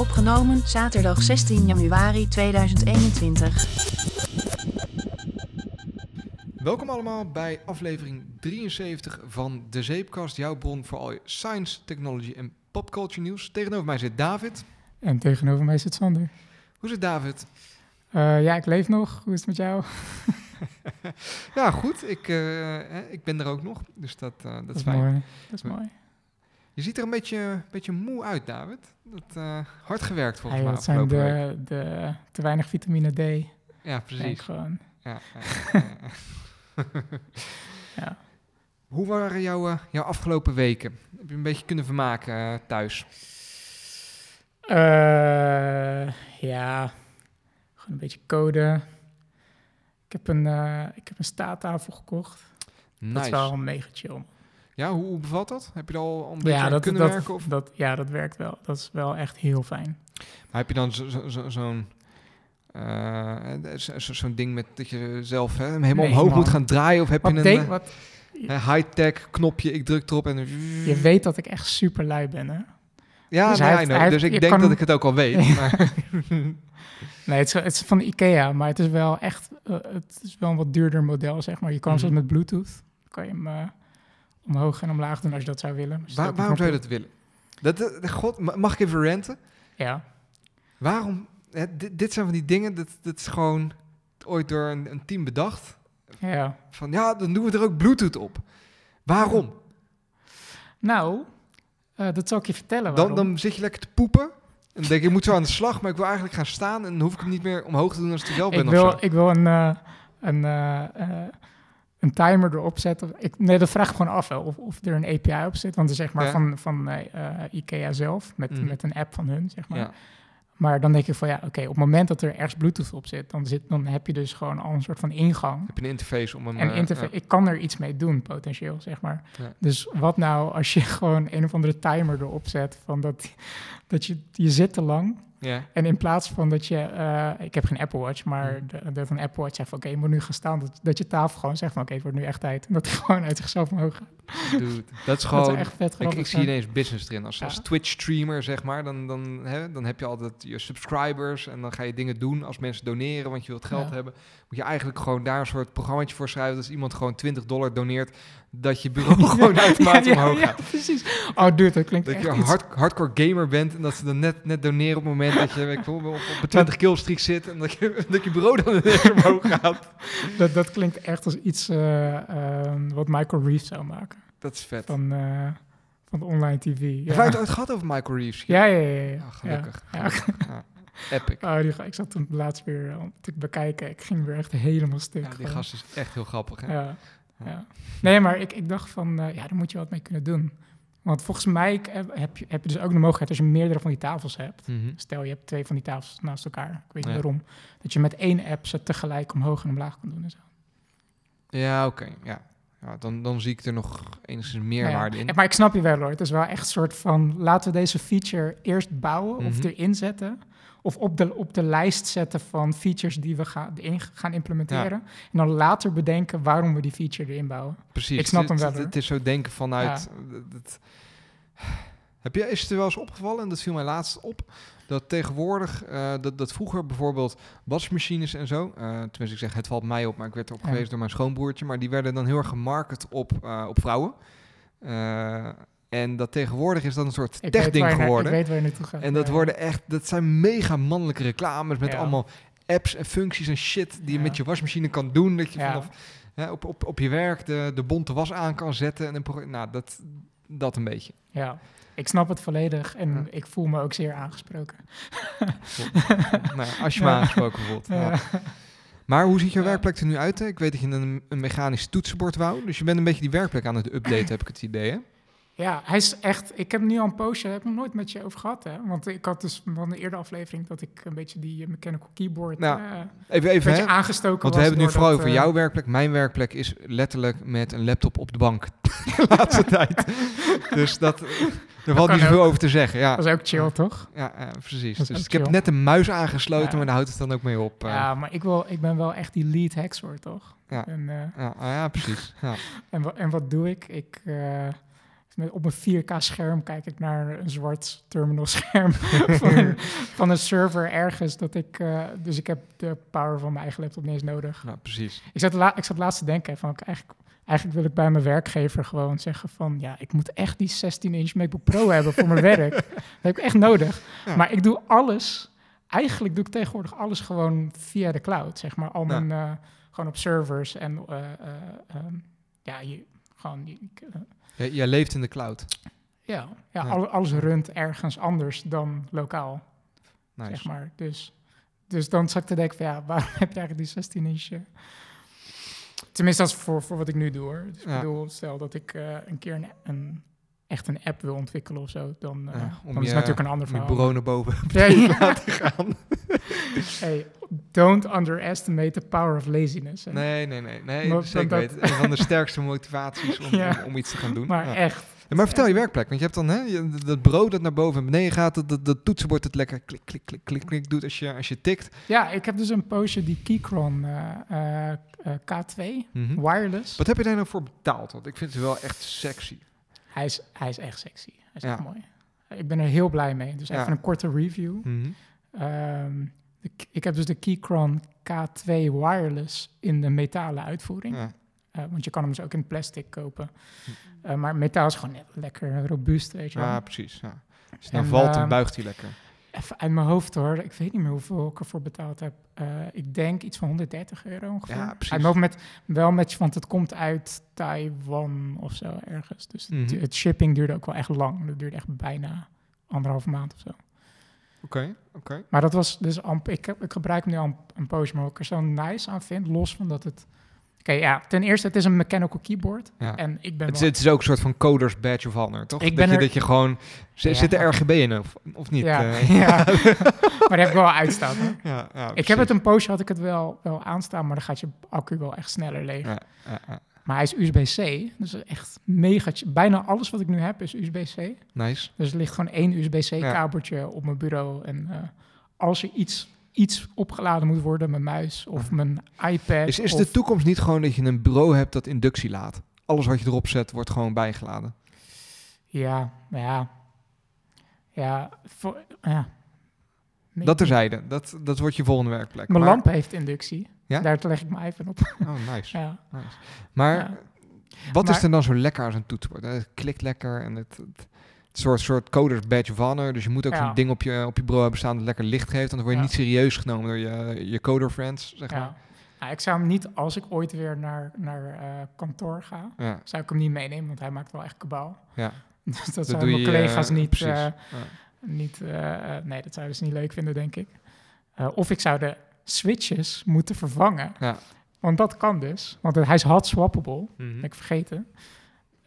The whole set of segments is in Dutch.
Opgenomen zaterdag 16 januari 2021. Welkom allemaal bij aflevering 73 van De Zeepkast, jouw bron voor al je science, technology en popculture nieuws. Tegenover mij zit David. En tegenover mij zit Sander. Hoe zit David? Uh, ja, ik leef nog. Hoe is het met jou? ja, goed. Ik, uh, ik ben er ook nog, dus dat, uh, dat, dat is is fijn. mooi. Dat is mooi. Je ziet er een beetje, een beetje moe uit, David. Dat, hard gewerkt volgens ja, mij dat zijn de, week. de te weinig vitamine D. Ja, precies. Gewoon. Ja, ja. Hoe waren jouw, jouw afgelopen weken? Heb je een beetje kunnen vermaken thuis? ja, gewoon een beetje code. Ik heb een, ik heb een staattafel gekocht. Nice. Dat is wel mega chill. Ja, hoe, hoe bevalt dat? Heb je er al een beetje ja, dat, kunnen dat, werken? Of? Dat, ja, dat werkt wel. Dat is wel echt heel fijn. Maar heb je dan zo'n zo, zo, uh, zo'n zo ding met dat je zelf hè, helemaal Nee, omhoog man. moet gaan draaien? Of heb Wat je een uh, wat, high-tech knopje, ik druk erop en... je weet dat ik echt super lui ben, hè? Ja, Dus nee, heeft- dus ik denk kan- dat ik het ook al weet. maar, Nee, het is, het is van IKEA, maar het is wel echt, eh, het is wel een wat duurder model, zeg maar. Je kan zoals met Bluetooth, kan je hem eh, omhoog en omlaag doen als je dat zou willen. Dus waar- waarom zou je dat willen? Dat, dat- God, ma- mag ik even renten? Ja, Waarom? Hè, dit, dit zijn van die dingen, dat, dat is gewoon ooit door een, een team bedacht. ja. Van ja, dan doen we er ook Bluetooth op. Waarom? Nou, eh, dat zal ik je vertellen Dan, dan zit je lekker te poepen. En denk ik moet zo aan de slag, maar ik wil eigenlijk gaan staan. En dan hoef ik hem niet meer omhoog te doen als ik er zelf ben ik, wil, ik wil een, eh, een, eh, eh, een timer erop zetten. Ik, nee, dat vraag ik gewoon af wel, of, of er een API op zit. Want het is zeg maar Ja. van, van eh, eh, IKEA zelf, met, Mhm. met een app van hun, zeg maar. Ja. Maar dan denk ik van ja, oké, op het moment dat er ergens Bluetooth op zit, dan, zit, dan heb je dus gewoon al een soort van ingang. Heb je een interface om hem... En eh, interface, ja. ik kan er iets mee doen, potentieel, zeg maar. Ja. Dus wat nou als je gewoon een of andere timer erop zet van dat, dat je, je zit te lang. Ja. En in plaats van dat je, eh, ik heb geen Apple Watch, maar de- dat een Apple Watch zegt van oké, je moet nu gaan staan. Dat, dat je tafel gewoon zegt van oké, het wordt nu echt tijd. En dat hij gewoon uit zichzelf omhoog gaat. Dude, dat is Dat gewoon... is echt vet Ik, ik zie ineens business erin. Als, Ja. als Twitch-streamer, zeg maar, dan, dan, hè, dan heb je altijd je subscribers en dan ga je dingen doen als mensen doneren, want je wilt geld Ja. hebben. Moet je eigenlijk gewoon daar een soort programmaatje voor schrijven. Dat als iemand gewoon 20 dollar doneert, dat je bureau gewoon automatisch ja, ja, omhoog ja, gaat. precies. Oh dude, dat klinkt Dat echt je iets- hard, hardcore gamer bent en dat ze dan net, net doneren op het moment dat je ik op, op een 20 kill streak zit en dat je, dat je bureau dan omhoog gaat. dat, dat klinkt echt als iets eh, ehm, wat Michael Reeves zou maken. Dat is vet. Van, eh, van de online tv. Heb Ja, jij het ooit gehad over Michael Reeves? ja, ja, ja. ja. Ah, gelukkig. Epic. Oh, die, ga- ik zat hem laatst weer om te bekijken. Ik ging weer echt helemaal stuk. Ja, die gewoon. gast is echt heel grappig. Hè? Ja, ja. Nee, maar ik, ik dacht van, eh, ja, daar moet je wat mee kunnen doen. Want volgens mij heb heb je, heb je dus ook de mogelijkheid, als je meerdere van die tafels hebt. Mhm. Stel, je hebt twee van die tafels naast elkaar. Ik weet niet Ja. waarom. Dat je met één app ze tegelijk omhoog en omlaag kan doen en zo. Ja, oké. Ja. Ja, dan, dan zie ik er nog enigszins meerwaarde Ja, in. ja. Maar ik snap je wel hoor. Het is wel echt een soort van, laten we deze feature eerst bouwen of Mhm. erin zetten. Of op de, op de lijst zetten van features die we gaan, in, gaan implementeren. En dan later bedenken waarom we die feature erin bouwen. Precies. ik snap het, hem wel, Het, is zo denken vanuit... heb je, is het er wel eens opgevallen, en dat viel mij laatst op, dat tegenwoordig, eh, dat, dat vroeger bijvoorbeeld wasmachines en zo, eh, tenminste ik zeg het valt mij op, maar ik werd erop Ja. gewezen door mijn schoonbroertje, maar die werden dan heel erg gemarket op, eh, op vrouwen. En dat tegenwoordig is dat een soort Ik tech-ding je naar- ik geworden. weet waar je naartoe gaat. En dat Ja. worden echt, dat zijn mega mannelijke reclames met Ja. allemaal apps en functies en shit die je met je wasmachine kan doen. Dat je vanaf hè, op, op, op je werk de, de bonte was aan kan zetten. En een nou, dat, dat een beetje. Ja, ik snap het volledig en ik voel me ook zeer aangesproken. nou, als je me aangesproken voelt. Maar hoe ziet Ja. werkplek er nu uit? Hè? Ik weet dat je een, een mechanisch toetsenbord wou. Dus je bent een beetje die werkplek aan het updaten, heb ik het idee. Hè? Ja, hij is echt. Ik heb nu al een poosje, heb ik nog nooit met je over gehad, hè? Want ik had dus van de eerdere aflevering dat ik een beetje die eh, mechanical keyboard Nou, eh, Even, even hè? aangestoken Want we hebben het nu vooral over eh, jouw werkplek. Mijn werkplek is letterlijk met een laptop op de bank. de laatste tijd. Dus dat, er valt niet zoveel over te zeggen. Ja, Dat is ook chill, toch? ja, ja, precies. Dus ik heb net een muis aangesloten, Ja. maar daar houdt het dan ook mee op. eh. Ja, maar ik, wil, ik ben wel echt die lead hacksoort, toch? Ja. En, eh, Ja, ah, ja, precies. Ja. en, en wat doe ik? Ik, eh, met, op een 4K-scherm kijk ik naar een zwart terminal-scherm van, een, van een server ergens. Dat ik, eh, dus ik heb de power van mijn eigen laptop niet eens nodig. Nou, preeg. Ik zat, la, ik zat laatst te denken van, ik eigenlijk, eigenlijk wil ik bij mijn werkgever gewoon zeggen van, ja, ik moet echt die 16-inch MacBook Pro hebben voor mijn werk. Dat heb ik echt nodig. Ja. Maar ik doe alles, eigenlijk doe ik tegenwoordig alles gewoon via de cloud, zeg maar. Al Ja. mijn, eh, gewoon op servers en eh, eh, ehm, ja, je, gewoon, je- Jij, jij leeft in de cloud. ja, ja, Ja. al- alles runt ergens anders dan lokaal, Nice. zeg maar. Dus, dus dan zat ik te denken van, ja, waarom heb je eigenlijk die 16 inch? eh? Tenminste, dat is voor, voor wat ik nu doe, hoor. Dus Ja. ik bedoel, stel dat ik eh, een keer een, een, echt een app wil ontwikkelen of zo, dan, Ja, om dan is je- natuurlijk een ander Om verhaal. bureau naar boven Ja, ja. laten gaan. Hey, don't underestimate the power of laziness. hè. Nee, nee, nee. nee Maar zeker dat- weten. Een van de sterkste motivaties om, om, om iets te gaan doen. Maar echt, maar vertel je werkplek, want je hebt dan hè, dat bureau dat naar boven en beneden gaat, dat, dat, dat toetsenbord het lekker klik, klik, klik, klik, klik doet als je, als je tikt. ja, ik heb dus een poosje die Keychron eh, eh, K2 Mhm. wireless. Wat heb je daar nou voor betaald? Want ik vind het wel echt sexy. Hij is, hij is echt sexy. Hij is Ja. echt mooi. Ik ben er heel blij mee. Dus Ja. even een korte review. Mhm. Ehm, de, ik heb dus de Keychron K2 wireless in de metalen uitvoering. Ja. Eh, want je kan hem dus ook in plastic kopen. Eh, maar metaal is gewoon net lekker robuust, weet je wel. ja, precies. Ja. Nou En, valt, dan ehm, buigt hij lekker. Even uit mijn hoofd hoor. Ik weet niet meer hoeveel ik ervoor betaald heb. Eh, ik denk iets van 130 euro ongeveer. Ja, precies. Uit mijn hoofd met, wel met, want het komt uit Taiwan of zo ergens. Dus het, Mhm. het shipping duurde ook wel echt lang. Dat duurde echt bijna anderhalve maand of zo. Oké, oké. Maar dat was dus ik, ik gebruik hem nu al een, een poosje, maar wat ik er zo nice aan vind, los van dat het... Oké, ja, ten eerste, het is een mechanical keyboard. Ja. En ik ben Het, is- wel- het is ook een soort van coders badge of honor, toch? Ik dat, ben je, er- dat je gewoon... Ja. Zit er RGB in of, of niet? Ja, Eh, ja. maar die heb ik wel uitstaan. ja, ja, Ik heb het een poosje, had ik het wel, wel aanstaan, maar dan gaat je accu wel echt sneller leeg. Maar hij is USB-C, dus echt mega... Bijna alles wat ik nu heb is USB-C. Nice. Dus er ligt gewoon één. USB-C-kabeltje op mijn bureau. En eh, als er iets, iets opgeladen moet worden, mijn muis of mijn iPad... Is, is of, de toekomst niet gewoon dat je een bureau hebt dat inductie laat? Alles wat je erop zet, wordt gewoon bijgeladen. Ja, ja. Ja, voor, ja. Nee, Dat terzijde. Dat, dat wordt je volgende werkplek. Mijn Maar- lamp heeft inductie. Ja? Daar leg ik mijn iPhone op. Oh, nice. ja. nice. Maar Ja. wat is er dan zo lekker aan zo'n toetsenbord? Het klikt lekker en het, het soort, soort coders badge of honor. Dus je moet ook Ja. zo'n ding op je, op je bureau hebben staan dat lekker licht geeft. Dan word je Ja. niet serieus genomen door je, je coder friends, zeg ja. maar. Nou, ik zou hem niet, als ik ooit weer naar, naar eh, kantoor ga, Ja, zou ik hem niet meenemen, want hij maakt wel echt kabaal. ja. Dus dat, Dat mijn je, collega's eh, niet, precies. Ja. niet nee, dat zouden ze niet leuk vinden, denk ik. Eh, of ik zou de switches moeten vervangen. Ja. Want dat kan dus, want hij is hot swappable. Mhm. Ik vergeten.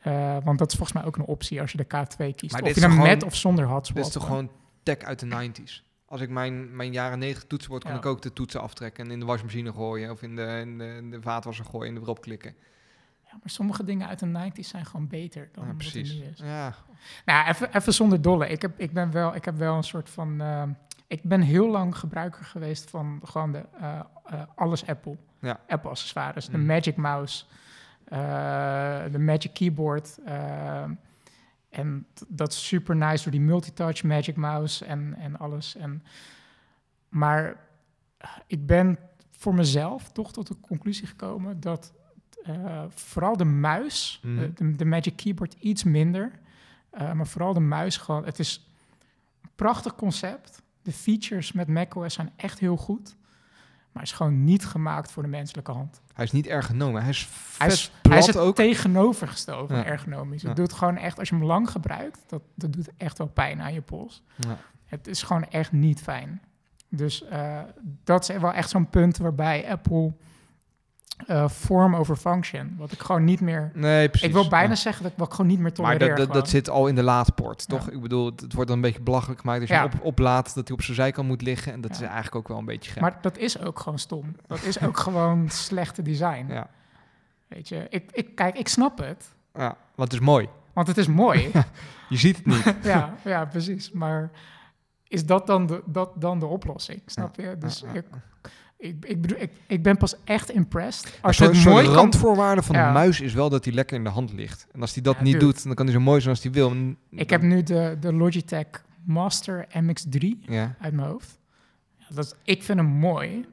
Eh, want dat is volgens mij ook een optie als je de K2 kiest. Maar of je hem toch met gewoon- of zonder hot Dit is toch gewoon tech uit de 90s. Als ik mijn, mijn jaren 90 toetsenbord, Ja. ik ook de toetsen aftrekken en in de wasmachine gooien of in de, in de, in de vaatwasser gooien en erop klikken. Ja, maar sommige dingen uit de 90s zijn gewoon beter dan Ja, wat er precies. nu is. Ja, Nou, even, even zonder dolle. Ik heb, ik, ben wel, ik heb wel een soort van... eh, ik ben heel lang gebruiker geweest van gewoon de eh, eh, alles Apple. Ja. Apple accessoires. De Mm. Magic Mouse, eh, de Magic Keyboard. eh, en dat is super nice door die multitouch Magic Mouse en, en alles. En, maar eh, ik ben voor mezelf toch tot de conclusie gekomen dat eh, vooral de muis, Mhm. eh, de, de Magic Keyboard iets minder, eh, maar vooral de muis gewoon. Het is een prachtig concept. De features met macOS zijn echt heel goed, maar is gewoon niet gemaakt voor de menselijke hand. hij is niet ergonomen. Hij is Hij is, hij is het ook. tegenovergestelde van Ja. ergonomisch. Ja. Het doet gewoon echt, als je hem lang gebruikt, dat, dat doet echt wel pijn aan je pols. Ja. Het is gewoon echt niet fijn. Dus eh, dat is wel echt zo'n punt waarbij Apple eh form over function, wat ik gewoon niet meer... Nee, precies. ik wil bijna Ja. zeggen dat ik wat gewoon niet meer Maar tolereer. dat, dat, dat zit al in de laadpoort, toch? Ja. Ik bedoel, het, wordt dan een beetje belachelijk gemaakt als je Ja. hem op, oplaadt dat hij op zijn zijkant moet liggen. En dat is eigenlijk ook wel een beetje gek. Maar dat is ook gewoon stom. Dat is ook gewoon slechte design. ja. Weet je, ik, ik, kijk, ik snap het, ja, want het is mooi. want het is mooi. Je ziet het niet. ja, ja, precies. Maar is dat dan de, dat dan de oplossing? Snap je? Dus ik, ik, ik, bedoel, ik, ik ben pas echt impressed. Als je het mooi kan... randvoorwaarde van Ja. de muis is wel dat hij lekker in de hand ligt. En als hij dat Ja, niet dude. doet, dan kan hij zo mooi zijn als hij wil. En- Ik heb nu de, de Logitech Master MX3 Ja, uit mijn hoofd. Dat is, ik vind hem mooi.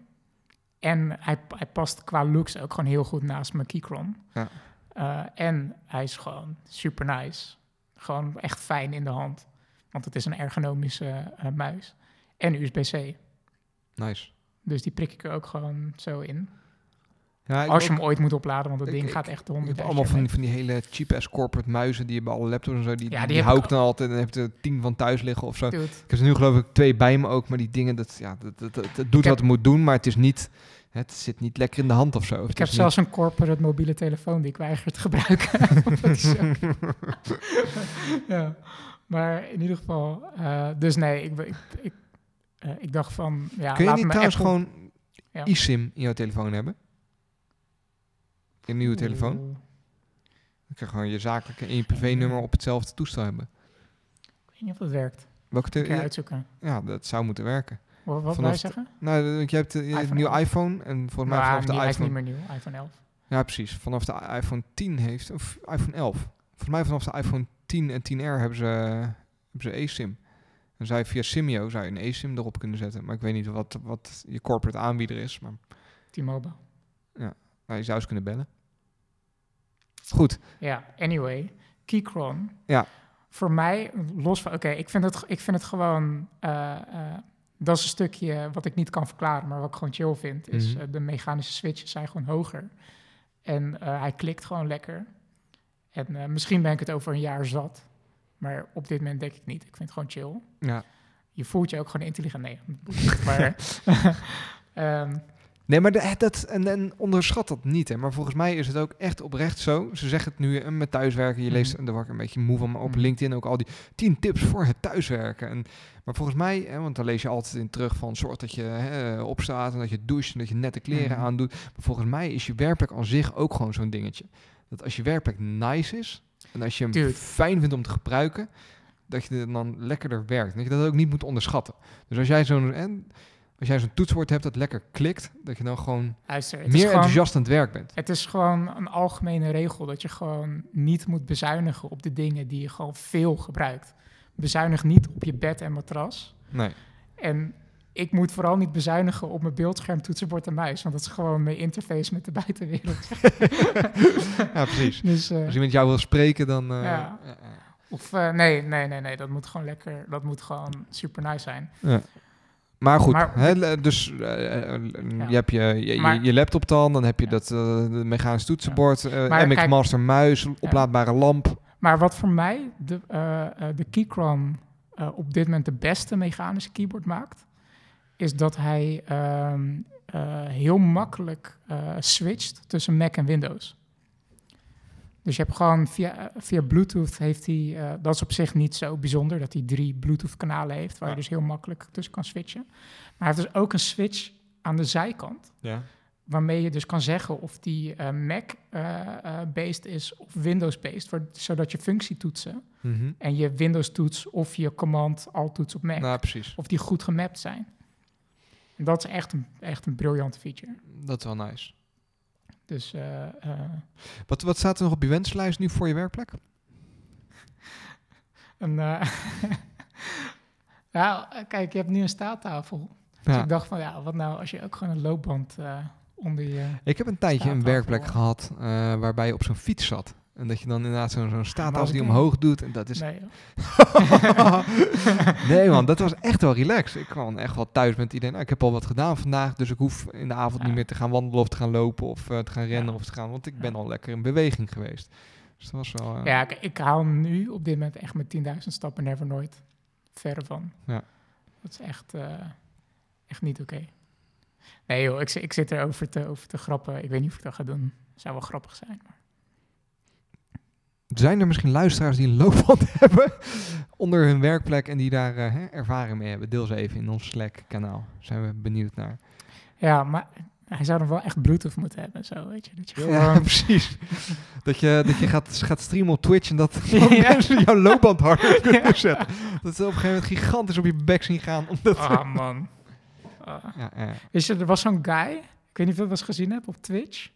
En hij, hij past qua looks ook gewoon heel goed naast mijn Keychron. Ja. Eh, en hij is gewoon super nice. Gewoon echt fijn in de hand. Want het is een ergonomische eh, muis. En USB-C. nice. Dus die prik ik er ook gewoon zo in. Ja, Als je ook- hem ooit moet opladen, want dat Ik- ding ik- gaat echt de Je 100 hebt allemaal van, die- van die hele cheap-ass corporate muizen die je bij alle laptops en zo, die, Ja, die, die hou ik dan altijd en dan heb je er tien van thuis liggen of zo. Dude, Ik heb er nu geloof ik twee bij me ook, maar die dingen, dat, ja, dat, dat, dat, dat doet heb- wat het moet doen, maar het is niet, het zit niet lekker in de hand of zo. ik heb zelfs een corporate mobiele telefoon die ik weiger te gebruiken. Ja, maar in ieder geval, eh, dus nee, ik, ik, ik, eh, ik dacht van, ja, Kun je niet trouwens Apple- gewoon Ja. eSIM in jouw telefoon hebben? Je nieuwe telefoon? Dan kan je gewoon je zakelijke en je privé-nummer op hetzelfde toestel hebben. Ik weet niet of dat werkt. Welke Een keer te- ja, uitzoeken. ja, dat zou moeten werken. Wat, wat wij zeggen? Nou, want je hebt eh, je hebt een iPhone nieuwe 11. iPhone en volgens mij vanaf de niet- hij is iPhone... niet meer nieuw, iPhone 11. Ja, precies. Vanaf de iPhone 10 heeft, of iPhone 11. Volgens mij vanaf de iPhone 10 en 10R hebben ze, hebben ze eSIM. Dan zou je via Simio zou je een eSIM erop kunnen zetten. Maar ik weet niet wat, wat je corporate aanbieder is. Maar T-Mobile. nou, je zou eens kunnen bellen. Goed. Ja, anyway. Keychron. Ja. Voor mij, los van... Oké, ik, vind het, ik vind het gewoon... eh, eh, dat is een stukje wat ik niet kan verklaren, maar wat ik gewoon chill vind. Is Mhm. eh, de mechanische switches zijn gewoon hoger. En hij klikt gewoon lekker. En misschien ben ik het over een jaar zat. Maar op dit moment denk ik niet. Ik vind het gewoon chill. Ja. Je voelt je ook gewoon intelligent. Nee, maar... ehm, Nee, maar de- dat, en, en onderschat dat niet. Hè. Maar volgens mij is het ook echt oprecht zo. Ze zeggen het nu met thuiswerken. Je leest, en daar word ik een beetje moe van, maar op Mhm. LinkedIn ook al die 10 tips voor het thuiswerken. En, maar volgens mij, hè, want dan lees je altijd in terug van zorg dat je hè, opstaat en dat je doucht en dat je nette kleren Mhm. aandoet. Maar volgens mij is je werkplek aan zich ook gewoon zo'n dingetje. Dat als je werkplek nice is en als je hem Dude. fijn vindt om te gebruiken, dat je dan lekkerder werkt. En dat je dat ook niet moet onderschatten. Dus als jij zo'n als jij zo'n toetsenbord hebt dat lekker klikt, dat je dan gewoon luister, meer gewoon- enthousiast aan het werk bent. Het is gewoon een algemene regel dat je gewoon niet moet bezuinigen op de dingen die je gewoon veel gebruikt. Bezuinig niet op je bed en matras. Nee. En ik moet vooral niet bezuinigen op mijn beeldscherm, toetsenbord en muis, want dat is gewoon mijn interface met de buitenwereld. ja, precies. Dus, eh, Als iemand jou wil spreken, dan... eh, Ja. of eh, nee, nee, nee, nee, dat moet gewoon lekker, dat moet gewoon super nice zijn. ja. Maar goed, Maar- hè, dus je hebt je, je, je- Maar- je laptop dan, dan heb je Ja. dat uh, mechanisch toetsenbord, Maar MX kijk- Master muis, oplaadbare lamp. Maar wat voor mij de, de Keychron op dit moment de beste mechanische keyboard maakt, is dat hij ehm, eh, heel makkelijk eh, switcht tussen Mac en Windows. Dus je hebt gewoon via, via Bluetooth heeft hij, eh, dat is op zich niet zo bijzonder, dat hij drie Bluetooth kanalen heeft, waar Ja. je dus heel makkelijk tussen kan switchen. Maar hij heeft dus ook een switch aan de zijkant, Ja. waarmee je dus kan zeggen of die Mac-based is of Windows-based, zodat je functietoetsen Mhm. en je Windows-toets of je Command-Alt-toets op Mac, Nou, precies. of die goed gemapt zijn. Dat is echt een, echt een briljante feature. Dat is wel nice. Dus eh, eh, Wat, wat staat er nog op je wenslijst nu voor je werkplek? een, nou, kijk, je hebt nu een staattafel. Dus Ja. ik dacht van, ja, wat nou als je ook gewoon een loopband onder je... Ik heb een tijdje een werkplek gehad eh, waarbij je op zo'n fiets zat. En dat je dan inderdaad zo'n zo'n staattafel die oké. omhoog doet. En dat is Nee, nee man, dat was echt wel relaxed. Ik kwam echt wel thuis met idee, nou, ik heb al wat gedaan vandaag, dus ik hoef in de avond Ja. niet meer te gaan wandelen of te gaan lopen of eh, te gaan rennen Ja. of te gaan, want ik ben al lekker in beweging geweest. Dus dat was wel... eh, ja, kijk, ik haal nu op dit moment echt met 10.000 stappen never nooit verre van. Ja. Dat is echt, eh, echt niet oké. Nee joh, ik, ik zit er over te, over te grappen. Ik weet niet of ik dat ga doen. Zou wel grappig zijn. Maar... Zijn er misschien luisteraars die een loopband hebben onder hun werkplek en die daar eh, hè, ervaring mee hebben? Deel ze even in ons Slack kanaal. Zijn we benieuwd naar. Ja, maar Hij zou dan wel echt Bluetooth moeten hebben, zo, weet je. Dat je Ja, precies. dat je, dat je gaat, gaat streamen op Twitch en dat Ja. mensen jouw loopband harder kunnen Ja. zetten. Dat ze op een gegeven moment gigantisch op je bek zien gaan. Omdat, Ah, man. Ah. ja, ja. Weet je, er was zo'n guy, ik weet niet of je dat wel eens gezien hebt op Twitch.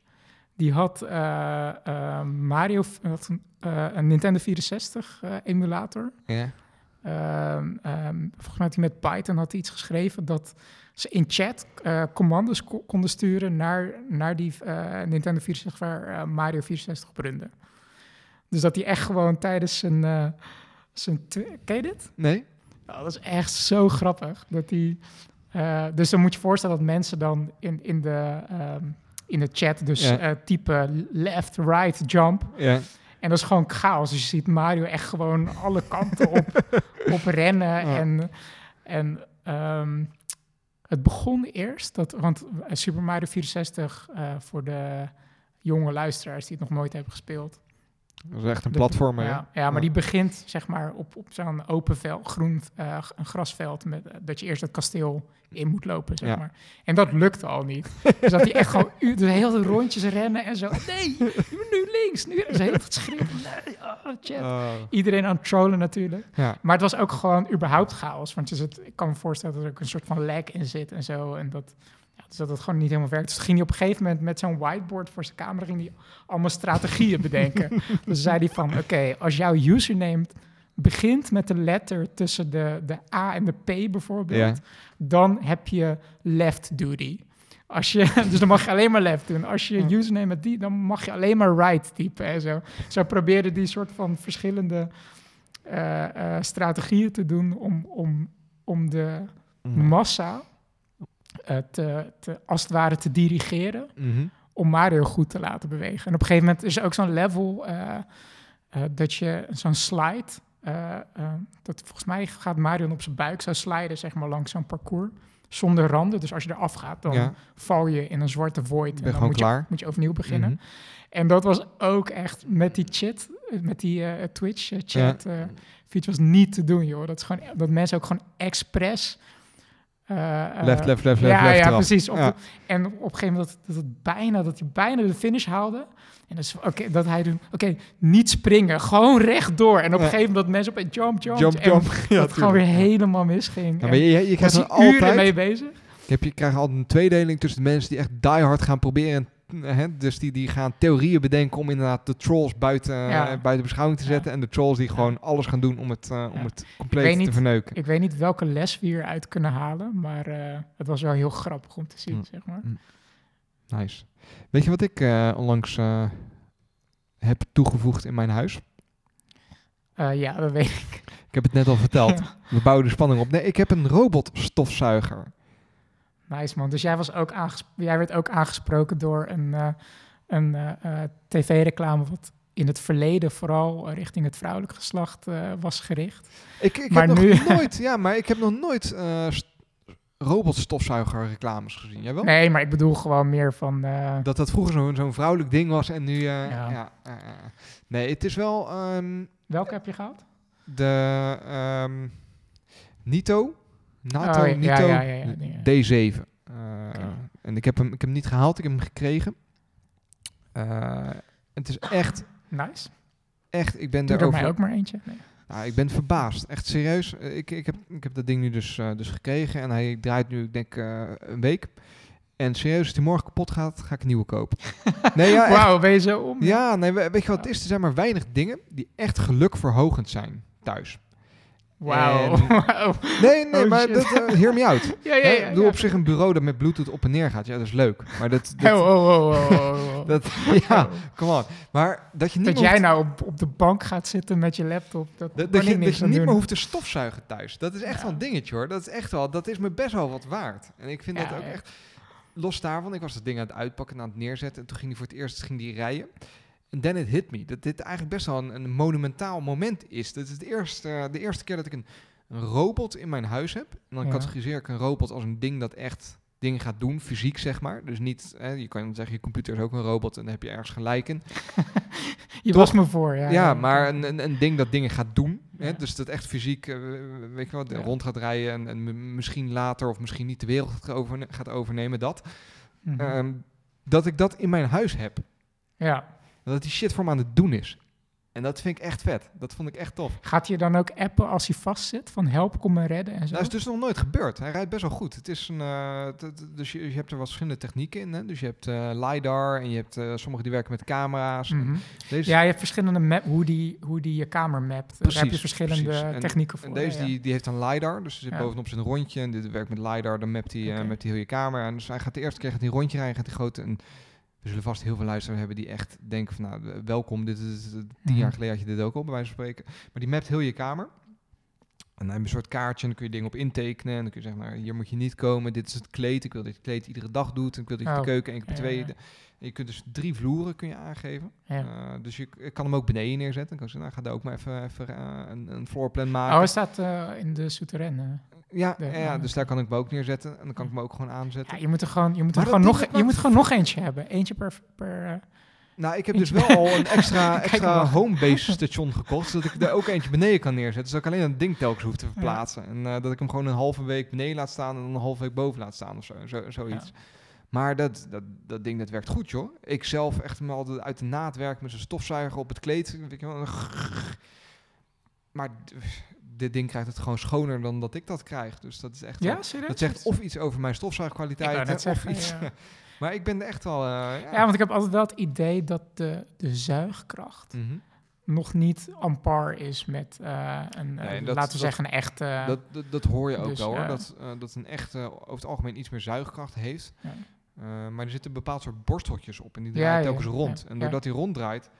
Die had eh, eh, Mario, had een, een Nintendo 64 eh, emulator. ja. Ehm, ehm, volgens mij had hij met Python had hij iets geschreven dat ze in chat eh, commando's ko- konden sturen naar, naar die eh, Nintendo 64 waar eh, Mario 64 op runde. Dus dat hij echt gewoon tijdens zijn... eh zijn Ken je dit? Nee? Nou, dat is echt zo grappig. Dat die, eh, dus dan moet je voorstellen dat mensen dan in, in, de, ehm, in de chat dus Ja. eh, typen left, right, jump. Ja. En dat is gewoon chaos. Dus je ziet Mario echt gewoon alle kanten op, op rennen. Ja. En, en ehm, het begon eerst, dat, want Super Mario 64, eh, voor de jonge luisteraars die het nog nooit hebben gespeeld. Dat is echt een platformer. Ja, ja, maar die begint zeg maar op, op zo'n open veld, groen, eh, een grasveld, met, eh, dat je eerst het kasteel in moet lopen, zeg Ja. maar. En dat lukte al niet. dus dat hij echt gewoon u, dus heel de rondjes rennen en zo. Nee, nu links, nu. Dus heel het schreeuwen. Nee, oh, chat. Oh, Iedereen aan het trollen natuurlijk. ja. Maar het was ook gewoon überhaupt chaos. Want je zit, ik kan me voorstellen dat er ook een soort van lag in zit en zo. En dat, dus dat het gewoon niet helemaal werkt. Dus ging hij op een gegeven moment met zo'n whiteboard voor zijn camera... ging hij allemaal strategieën bedenken. dus zei hij van, oké, als jouw username begint met de letter tussen de, de A en de P bijvoorbeeld... Ja. dan heb je left duty. Als je, dus dan mag je alleen maar left doen. Als je username met die, dan mag je alleen maar right typen en zo. Zo probeerde die soort van verschillende eh, eh, strategieën te doen om, om, om de massa eh, te, te, als het ware te dirigeren Mhm. om Mario goed te laten bewegen. En op een gegeven moment is er ook zo'n level eh, eh, dat je zo'n slide, eh, eh, dat volgens mij gaat Mario op zijn buik zo sliden zeg maar langs zo'n parcours zonder randen. Dus als je eraf gaat, dan Ja, val je in een zwarte void en dan moet je, moet je overnieuw beginnen. Mhm. En dat was ook echt met die chat, eh, met die eh, Twitch eh, chat eh feature was niet te doen, joh. Dat is gewoon dat mensen ook gewoon expres eh, eh, Left, left, left, ja, left, left ja, eraf. precies. Op Ja. de- en op een gegeven moment dat, dat het bijna dat hij bijna de finish haalde. En dus, oké, dat hij doet, oké, niet springen, gewoon rechtdoor. En op een gegeven moment dat mensen op een jump, jump, Jump, en jump. Ja, dat het gewoon weer helemaal misging. Ja, maar je, je, je krijgt er altijd... mee bezig. Je, hebt, je krijgt altijd een tweedeling tussen de mensen die echt diehard gaan proberen. Hè, dus die, die gaan theorieën bedenken om inderdaad de trolls buiten, Ja. eh, buiten beschouwing te Ja. zetten. En de trolls die Ja. gewoon alles gaan doen om het, eh, om het compleet te verneuken. Ik weet niet welke les we hieruit kunnen halen, maar eh, het was wel heel grappig om te zien, Mm. zeg maar. Nice. Weet je wat ik eh, onlangs eh, heb toegevoegd in mijn huis? Eh, ja, dat weet ik. Ik heb het net al verteld. We bouwen de spanning op. Nee, ik heb een robotstofzuiger. Nice man. Dus jij, was ook jij werd ook aangesproken door een, eh, een eh, eh, tv-reclame wat in het verleden vooral richting het vrouwelijk geslacht was gericht. Ik, ik Maar heb nu- nog nooit, ja, maar ik heb nog nooit st- robotstofzuiger reclames gezien. Jij wel? Nee, maar ik bedoel gewoon meer van... Dat dat vroeger zo'n zo'n vrouwelijk ding was en nu... ja. Ja. nee, het is wel ehm, welke heb je gehad? de ehm, Nito. NATO Oh, ja, Nito ja, ja, ja, ja, die, D7. Eh, En ik heb, hem, ik heb hem niet gehaald, ik heb hem gekregen. Eh, het is echt, Nice. echt, ik ben Doe er daarover... mij ook maar eentje. Nee. Nou, ik ben verbaasd. Echt serieus. Eh, Ik, ik, heb, ik heb dat ding nu dus, dus gekregen. En hij draait nu, ik denk, eh, een week. En serieus, als die morgen kapot gaat, ga ik een nieuwe kopen. nee, ja. Wauw, ben je zo om? Ja, nee, we- weet je wat het is? Er zijn maar weinig dingen die echt gelukverhogend zijn thuis. Wauw. Nee, nee, Oh, maar shit. dat, eh hear me out. Ja, ja, ja. ja. op zich een bureau dat met bluetooth op en neer gaat. Ja, dat is leuk. Maar dat, dat, Oh, oh, oh, oh, oh, oh. dat ja, come on. Maar dat je niet Dat jij hoeft- nou op, op de bank gaat zitten met je laptop. Dat, Dat, je, dat niet meer hoeft te stofzuigen thuis. Dat is echt wel een dingetje hoor. Dat is echt wel, dat is me best wel wat waard. En ik vind dat ook echt. Los daarvan, ik was dat ding aan het uitpakken en aan het neerzetten. En toen ging hij voor het eerst ging die rijden. En then it hit me. Dat dit eigenlijk best wel een, een monumentaal moment is. Dat is het eerste, de eerste keer dat ik een, een robot in mijn huis heb. En dan Ja. categoriseer ik een robot als een ding dat echt dingen gaat doen, fysiek zeg maar. Dus niet, hè, je kan zeggen je computer is ook een robot en dan heb je ergens gelijk in. Je Toch? was me voor, ja. Ja, maar een, een, een ding dat dingen gaat doen. Hè? Ja. Dus dat echt fysiek, eh, weet je Ja. rond gaat rijden en, en misschien later of misschien niet de wereld gaat, overne- gaat overnemen, dat. Ehm, dat ik dat in mijn huis heb. ja. Dat die shit voor me aan het doen is. En dat vind ik echt vet. Dat vond ik echt tof. Gaat hij dan ook appen als hij vastzit? Van help, kom me redden en zo? Dat is dus nog nooit gebeurd. Hij rijdt best wel goed. Het is een, eh, dus je, je hebt er wat verschillende technieken in. Hè? Dus je hebt eh, LiDAR en je hebt uh, sommigen die werken met camera's. Mhm. Deze, Ja, je hebt verschillende map, hoe die, hoe die je kamer mapt. Daar heb je Precies, verschillende precies. En- technieken voor. En deze ja. Die, die heeft een LiDAR, dus er zit Ja. bovenop zijn rondje. En dit werkt met LiDAR, dan mapt hij, eh, mapt hij heel je kamer. En dus hij gaat de eerste keer gaat rondje rijden, gaat hij groot. En we zullen vast heel veel luisteraars hebben die echt denken van, nou, welkom. Dit is, tien Mhm. jaar geleden had je dit ook al, bij wijze van spreken. Maar die mapt heel je kamer. En dan heb je een soort kaartje en dan kun je dingen op intekenen. En dan kun je zeggen, nou, hier moet je niet komen. Dit is het kleed. Ik wil dat je het kleed iedere dag doet. En ik wil dat je Oh, de keuken één keer per twee... ja. En je kunt dus drie vloeren kun je aangeven. Ja. Eh, dus je ik kan hem ook beneden neerzetten. Dan kan ik zeggen, nou, ga daar ook maar even, even eh, een, een floorplan maken. Oh, hij staat eh, in de souterrain. Ja, De- ja, ja, dus daar kan ik me ook neerzetten. En dan kan ik me ook gewoon aanzetten. Ja, je moet er gewoon, je moet er gewoon, dat nog, dat je moet gewoon nog eentje hebben. Eentje per... per eh, nou, ik heb dus wel al een extra, extra homebase station gekocht. Zodat ik er ook eentje beneden kan neerzetten. Zodat ik alleen een ding telkens hoef te verplaatsen. En eh, dat ik hem gewoon een halve week beneden laat staan. En dan een halve week boven laat staan of zo. zo zoiets. Maar dat, dat, dat ding dat werkt goed, joh. Ik zelf echt me altijd uit de naad werk met zijn stofzuiger op het kleed. Weet je wel. Maar dit ding krijgt het gewoon schoner dan dat ik dat krijg. Dus dat is echt ja? Dat zegt of iets over mijn stofzuigkwaliteit. Of zeggen, iets. ja. maar ik ben er echt wel. eh, ja. Ja, want ik heb altijd wel het idee dat de, de zuigkracht Mhm. nog niet aan par is met eh, een, eh, dat- laten we zeggen, een echte... dat, dat, dat hoor je ook dus, wel hoor. Dat, dat een echte over het algemeen iets meer zuigkracht heeft. Maar er zitten een bepaald soort borsteltjes op. En die ja, telkens rond. En doordat hij ronddraait,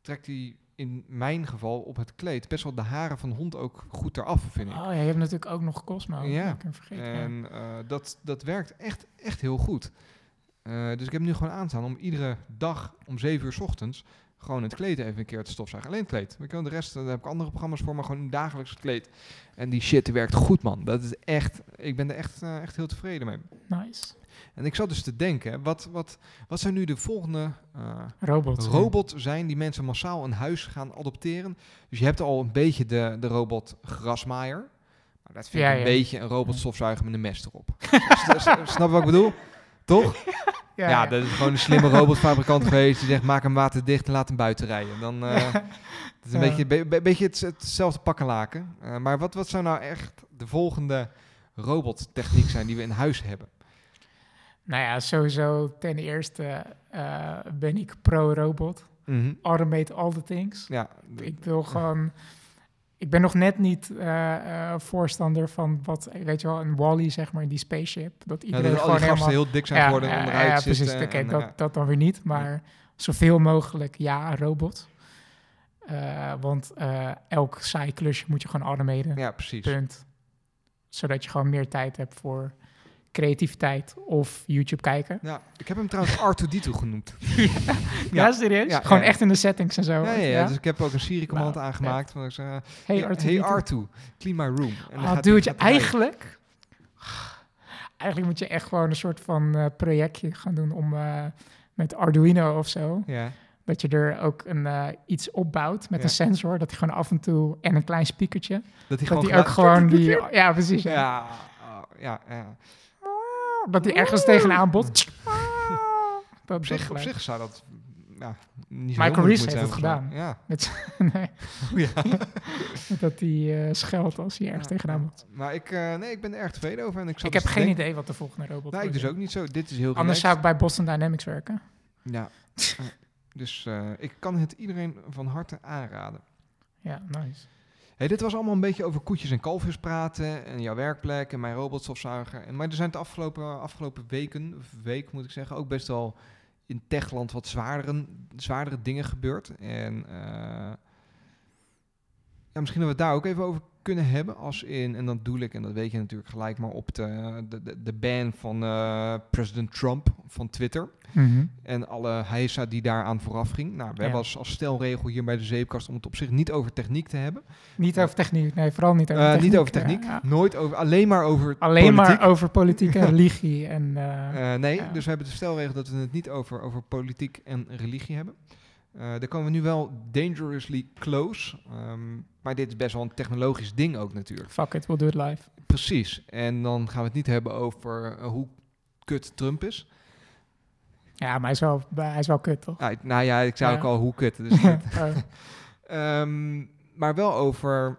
trekt hij in mijn geval op het kleed best wel de haren van de hond ook goed eraf, vind ik. Oh ja, je hebt natuurlijk ook nog Cosmo. Ja. Vergeten. ja. En eh, dat, dat werkt echt, echt heel goed. Eh, dus ik heb nu gewoon aanstaan om iedere dag om 7 uur 's ochtends gewoon het kleed even een keer te stofzuigen. Alleen het kleed. Je wel, de rest, eh, daar heb ik andere programma's voor, maar gewoon dagelijks het kleed. En die shit werkt goed, man. Dat is echt, ik ben er echt, echt heel tevreden mee. Nice. En ik zat dus te denken, wat, wat, wat zou nu de volgende eh, Robot. robot zijn die mensen massaal in huis gaan adopteren? Dus je hebt al een beetje de, de robot grasmaaier. Maar dat vind Ja, ik een ja. beetje een robotstofzuiger met een mes erop. Snap je wat ik bedoel? Toch? Ja, dat is gewoon een slimme robotfabrikant geweest die zegt maak hem waterdicht en laat hem buiten rijden. Dan eh, het is een Ja. beetje, be- be- beetje het, hetzelfde pakken laken. Eh, maar wat, wat zou nou echt de volgende robottechniek zijn die we in huis hebben? Nou ja, sowieso ten eerste eh, ben ik pro-robot. Automate all the things. Ja, Ik wil gewoon... Ik ben nog net niet eh, eh, voorstander van wat, weet je wel, een Wally, zeg maar, die spaceship. Dat ja, iedereen dat al gewoon helemaal... heel dik zijn geworden en ja, onderuit ja, zitten. precies. En, dat, ja. dat dan weer niet. Maar zoveel mogelijk, ja, robot. Want elk saai klusje moet je gewoon automaten. ja, precies. Punt. Zodat je gewoon meer tijd hebt voor creativiteit of YouTube kijken. Ja, ik heb hem trouwens R2D2 genoemd. Ja, serieus? Ja, gewoon ja. echt in de settings en zo. Ja, ja, ja, dus ik heb ook een Siri-command Nou, aangemaakt. Ik zeg, eh, hey, ja, R2D2. hey R2, clean my room. En gaat dude, je eigenlijk... Eigenlijk moet je echt gewoon een soort van eh, projectje gaan doen om eh, met Arduino of zo. Ja, Dat je er ook een, iets opbouwt met Ja. een sensor. Dat hij gewoon af en toe... En een klein speakertje. dat hij Dat gewoon ook gewoon die... Ja, precies. Ja. Ja, oh, ja, ja. Dat hij ergens tegenaan bot. Dat, Op, zich, op geluid. zich zou dat ja, niet Michael Reese heeft het gedaan. Ja. nee, ja. dat hij eh scheldt als hij ergens Ja, tegenaan bot. Maar ik, eh, nee, ik ben er erg tevreden over. En ik, Ik heb dus geen idee wat de volgende robot Nou, ik wordt. dus ook niet zo. Dit is heel Anders relaxed. zou ik bij Boston Dynamics werken. Ja. Ja. dus eh, ik kan het iedereen van harte aanraden. Ja, nice. Hey, dit was allemaal een beetje over koetjes en kalfjes praten en jouw werkplek en mijn robotstofzuiger. Maar er zijn de afgelopen, afgelopen weken, of week moet ik zeggen, ook best wel in techland wat zwaardere, zwaardere dingen gebeurd. En eh, ja, misschien dat we daar ook even over kunnen hebben. Als in, en dan doe ik, en dat weet je natuurlijk gelijk, maar op de, de, de, ban van eh, president Trump van Twitter. En alle heisa die daaraan vooraf ging. Nou, we Ja. hebben als, stelregel hier bij de zeepkast om het op zich niet over techniek te hebben. Niet over techniek, nee, vooral niet over Eh, techniek. niet over techniek, Ja, ja. nooit over, alleen maar over Alleen politiek. maar over politiek en religie. En, eh, Eh, nee, ja. dus we hebben de stelregel dat we het niet over, over politiek en religie hebben. Eh daar komen we nu wel dangerously close. Ehm, maar dit is best wel een technologisch ding ook natuurlijk. fuck it, we'll do it live. Precies. En dan gaan we het niet hebben over eh, hoe kut Trump is. Ja, maar hij is wel, hij is wel kut, toch? Nou ja, ik zei Ja. ook al hoe kut. Dus Oh, Ehm, maar wel over.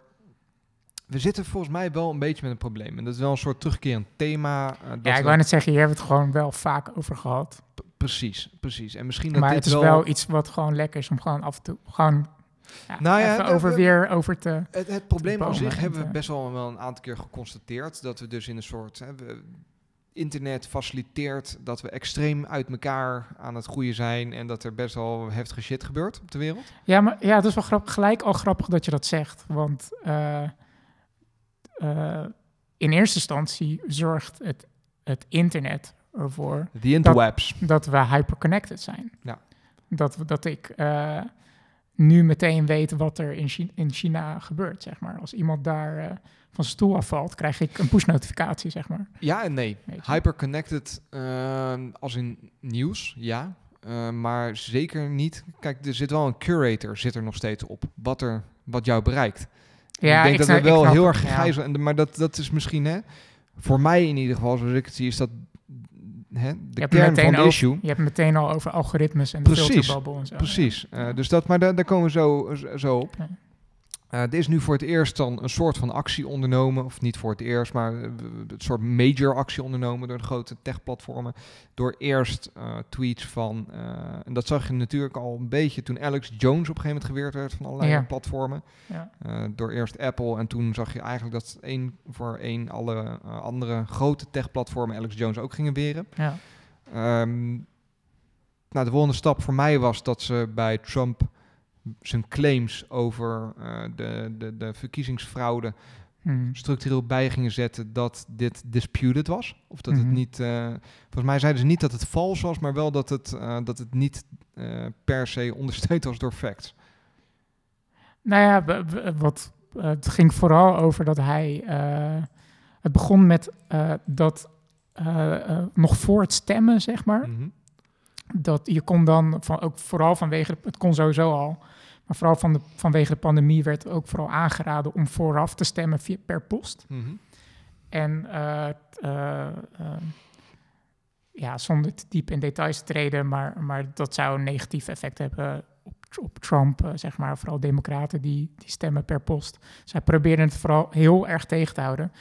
We zitten volgens mij wel een beetje met een probleem. En dat is wel een soort terugkerend thema. eh, dat ja, ik wou net zeggen, hebben we het gewoon wel vaak over gehad. Precies, precies. En misschien dat Maar dit het is wel... iets wat gewoon lekker is om gewoon af en toe gewoon ja, Nou ja, even we- over we- weer over te... Het, het probleem bomen zich en hebben we best wel, wel een aantal keer geconstateerd. Dat we dus in een soort. Hè, we- internet faciliteert dat we extreem uit elkaar aan het groeien zijn. En dat er best wel heftige shit gebeurt op de wereld. Ja, maar ja, het is wel grappig, gelijk al grappig dat je dat zegt. Want eh, eh, in eerste instantie zorgt het, het internet ervoor The interwebs. dat we hyperconnected zijn. Ja. Dat, we- dat ik eh, nu meteen weet wat er in China, in China gebeurt, zeg maar. Als iemand daar eh, van zijn stoel afvalt, krijg ik een push-notificatie, zeg maar. Ja en nee. Hyperconnected ehm, als in nieuws, ja. Eh, maar zeker niet. Kijk, er zit wel een curator, zit er nog steeds op. Wat, er, wat jou bereikt. Ja, ik denk dat snap- we wel heel erg ja. gegijzeld... en Maar dat, dat is misschien, hè, voor mij in ieder geval, zoals ik het zie, is dat hè, Je de hebt kern meteen van de over- issue. Je hebt meteen al over algoritmes en de filterbubble en zo. Precies. Ja. Eh, dus dat, maar daar, daar komen we zo, zo op. Ja. Eh, er is nu voor het eerst dan een soort van actie ondernomen, of niet voor het eerst, maar eh, een soort major actie ondernomen door de grote techplatformen. Door eerst eh, tweets van, en dat zag je natuurlijk al een beetje toen Alex Jones op een gegeven moment geweerd werd van allerlei Ja. platformen. Ja. Door eerst Apple en toen zag je eigenlijk dat één voor één alle andere grote techplatformen Alex Jones ook gingen weren. Ja. Ehm, nou, de volgende stap voor mij was dat ze bij Trump zijn claims over eh, de, de, de verkiezingsfraude Hmm. structureel bij gingen zetten dat dit disputed was. Of dat Mhm. het niet. eh, volgens mij zeiden ze niet dat het vals was, maar wel dat het, eh, dat het niet per se ondersteund was door facts. Nou ja, wat, het ging vooral over dat hij. het begon met dat nog voor het stemmen, zeg maar. Mhm. Dat je kon dan, van, ook vooral vanwege, het kon sowieso al, maar vooral van de, vanwege de pandemie werd ook vooral aangeraden om vooraf te stemmen via, per post. Mhm. En eh, eh, eh, ja, zonder te diep in details te treden, maar, maar dat zou een negatief effect hebben op, op Trump, zeg maar. Vooral democraten die, die stemmen per post. Zij probeerden het vooral heel erg tegen te houden.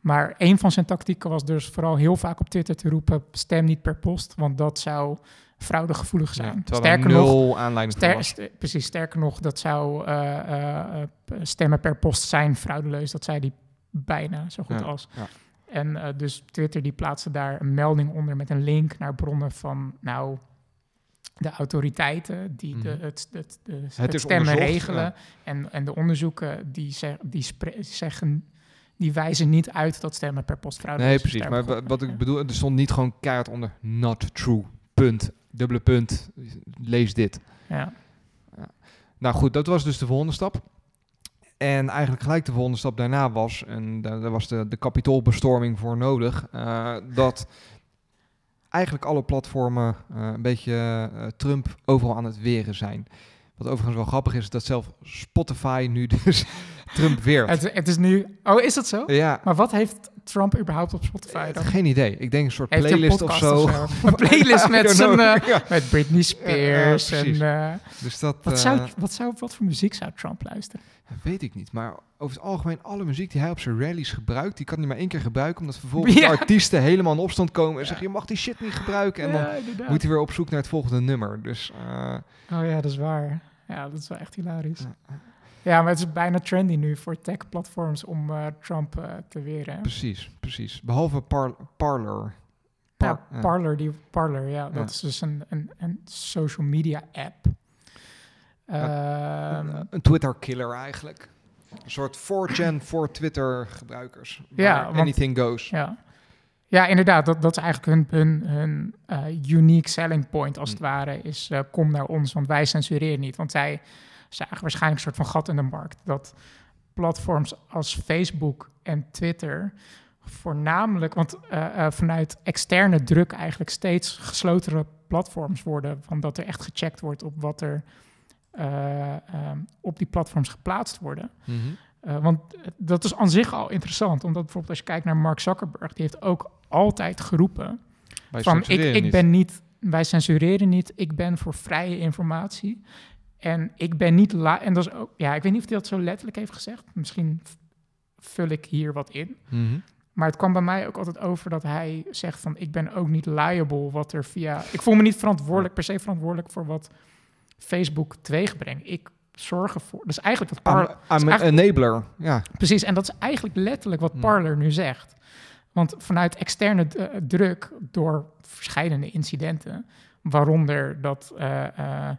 Maar een van zijn tactieken was dus vooral heel vaak op Twitter te roepen: stem niet per post, want dat zou fraudegevoelig zijn. er Sterker nog, nul Ster- st- precies, sterker nog, dat zou eh, eh, eh, stemmen per post zijn fraudeleus. Dat zei die bijna zo goed Ja, als. ja. En dus Twitter die plaatste daar een melding onder met een link naar bronnen van, nou, de autoriteiten die de, Mhm. het, het, de, het, Het is stemmen regelen. En, en de onderzoeken die, zeg, die zeggen, die wijzen niet uit dat stemmen per post fraude Nee, precies. Maar wat ik bedoel, er stond niet gewoon keihard onder not true. Punt. Dubbele punt. Lees dit. Ja. Nou goed, dat was dus de volgende stap. En eigenlijk gelijk de volgende stap daarna was, en daar, was de, de kapitoolbestorming voor nodig, eh, dat eigenlijk alle platformen eh, een beetje eh, Trump overal aan het weren zijn. Wat overigens wel grappig is, dat zelf Spotify nu dus Trump weert. Het, het is nu... Oh, is dat zo? ja, Maar wat heeft Trump überhaupt op Spotify dan? geen idee. Ik denk een soort Heeft hij een playlist of zo. of zo? Een playlist met, zijn, eh, Ja, met Britney Spears. Ja, en, eh, dus dat wat, eh, zou, wat, zou, wat voor muziek zou Trump luisteren? weet ik niet. Maar over het algemeen, alle muziek die hij op zijn rallies gebruikt, die kan hij maar één keer gebruiken, omdat vervolgens Ja. de artiesten helemaal in opstand komen en zeggen, je mag die shit niet gebruiken. En dan inderdaad. moet hij weer op zoek naar het volgende nummer. Dus eh, Oh ja, dat is waar. Ja, dat is wel echt hilarisch. Ja. Maar het is bijna trendy nu voor tech-platforms om eh, Trump eh, te weren. precies, precies. Behalve par Parler. Ja, Par- ja. Parler, die, Parler, ja, dat is dus een, een, een social media app. Ehm, Een, een Twitter-killer eigenlijk. Een soort 4chan voor Twitter-gebruikers. Ja, want- anything goes. Ja. ja, inderdaad. Dat, dat is eigenlijk hun, hun, hun eh, unique selling point, als het Mm. ware, is eh, kom naar ons, want wij censureren niet. Want zij zagen waarschijnlijk een soort van gat in de markt. Dat platforms als Facebook en Twitter voornamelijk, want eh, eh, vanuit externe druk eigenlijk steeds geslotere platforms worden, van dat er echt gecheckt wordt op wat er eh, ehm, op die platforms geplaatst worden. Mhm. Want dat is aan zich al interessant, omdat bijvoorbeeld als je kijkt naar Mark Zuckerberg, die heeft ook altijd geroepen Wij van ik, ik niet. ben niet wij censureren niet, ik ben voor vrije informatie. En ik ben niet la en dat is ook, ja, ik weet niet of hij dat zo letterlijk heeft gezegd. Misschien vul ik hier wat in. Mhm. Maar het kwam bij mij ook altijd over dat hij zegt van ik ben ook niet liable wat er via. Ik voel me niet verantwoordelijk, per se verantwoordelijk voor wat Facebook teweeg brengt. Ik zorg ervoor. Dus eigenlijk wat Par- I'm, enabler. Ja. Precies, en dat is eigenlijk letterlijk wat Hmm. Parler nu zegt. Want vanuit externe eh, druk door verschillende incidenten, waaronder dat eh, eh,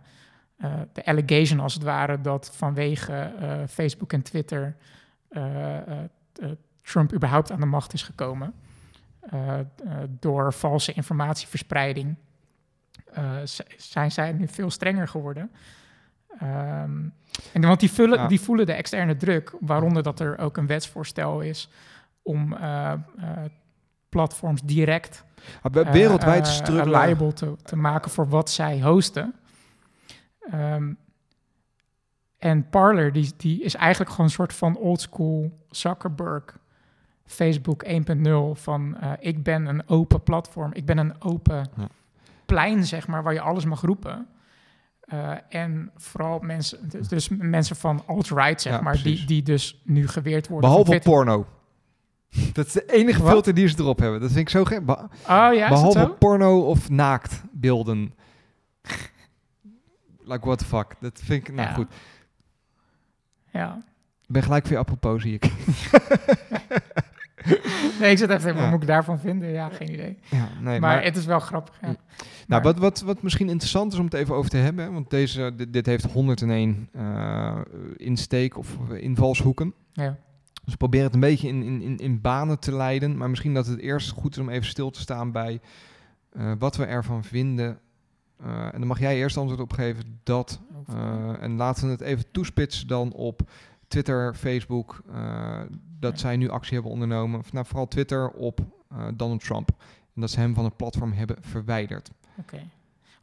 de allegation als het ware dat vanwege eh, Facebook en Twitter eh, eh, eh, Trump überhaupt aan de macht is gekomen eh, eh, door valse informatieverspreiding, eh, zijn zij nu veel strenger geworden. Ehm, en want die, vullen, Ja. die voelen de externe druk, waaronder dat er ook een wetsvoorstel is om eh, eh, platforms direct eh, Wereldwijd eh, liable te, te maken voor wat zij hosten. Ehm, en Parler, die, die is eigenlijk gewoon een soort van oldschool Zuckerberg, Facebook 1.0 van eh, ik ben een open platform, ik ben een open Ja. plein, zeg maar, waar je alles mag roepen. Eh, en vooral mensen, dus, dus mensen van alt-right, zeg Ja, maar, die, precies. die dus nu geweerd worden. Behalve porno. Dat is de enige filter die ze erop hebben. Dat vind ik zo gek. Be- Oh ja, Behalve porno of naaktbeelden. Like what the fuck. Dat vind ik, nou Ja. goed. Ja. Ik ben gelijk weer apropos, zie ik. Nee, ik zit even, wat Ja. moet ik daarvan vinden? Ja, geen idee. ja, nee, maar, maar, het is wel grappig, ja. Nou, Maar- wat, wat, wat misschien interessant is om het even over te hebben, hè, want deze, dit, dit heeft 101 eh insteek of invalshoeken. Ja. Dus we proberen het een beetje in, in, in, in banen te leiden, maar misschien dat het eerst goed is om even stil te staan bij eh, wat we ervan vinden. Eh, en dan mag jij eerst antwoord op geven dat eh, en laten we het even toespitsen dan op Twitter, Facebook, eh, dat Ja. zij nu actie hebben ondernomen. Nou, vooral Twitter op Donald Trump. En dat ze hem van het platform hebben verwijderd. Oké.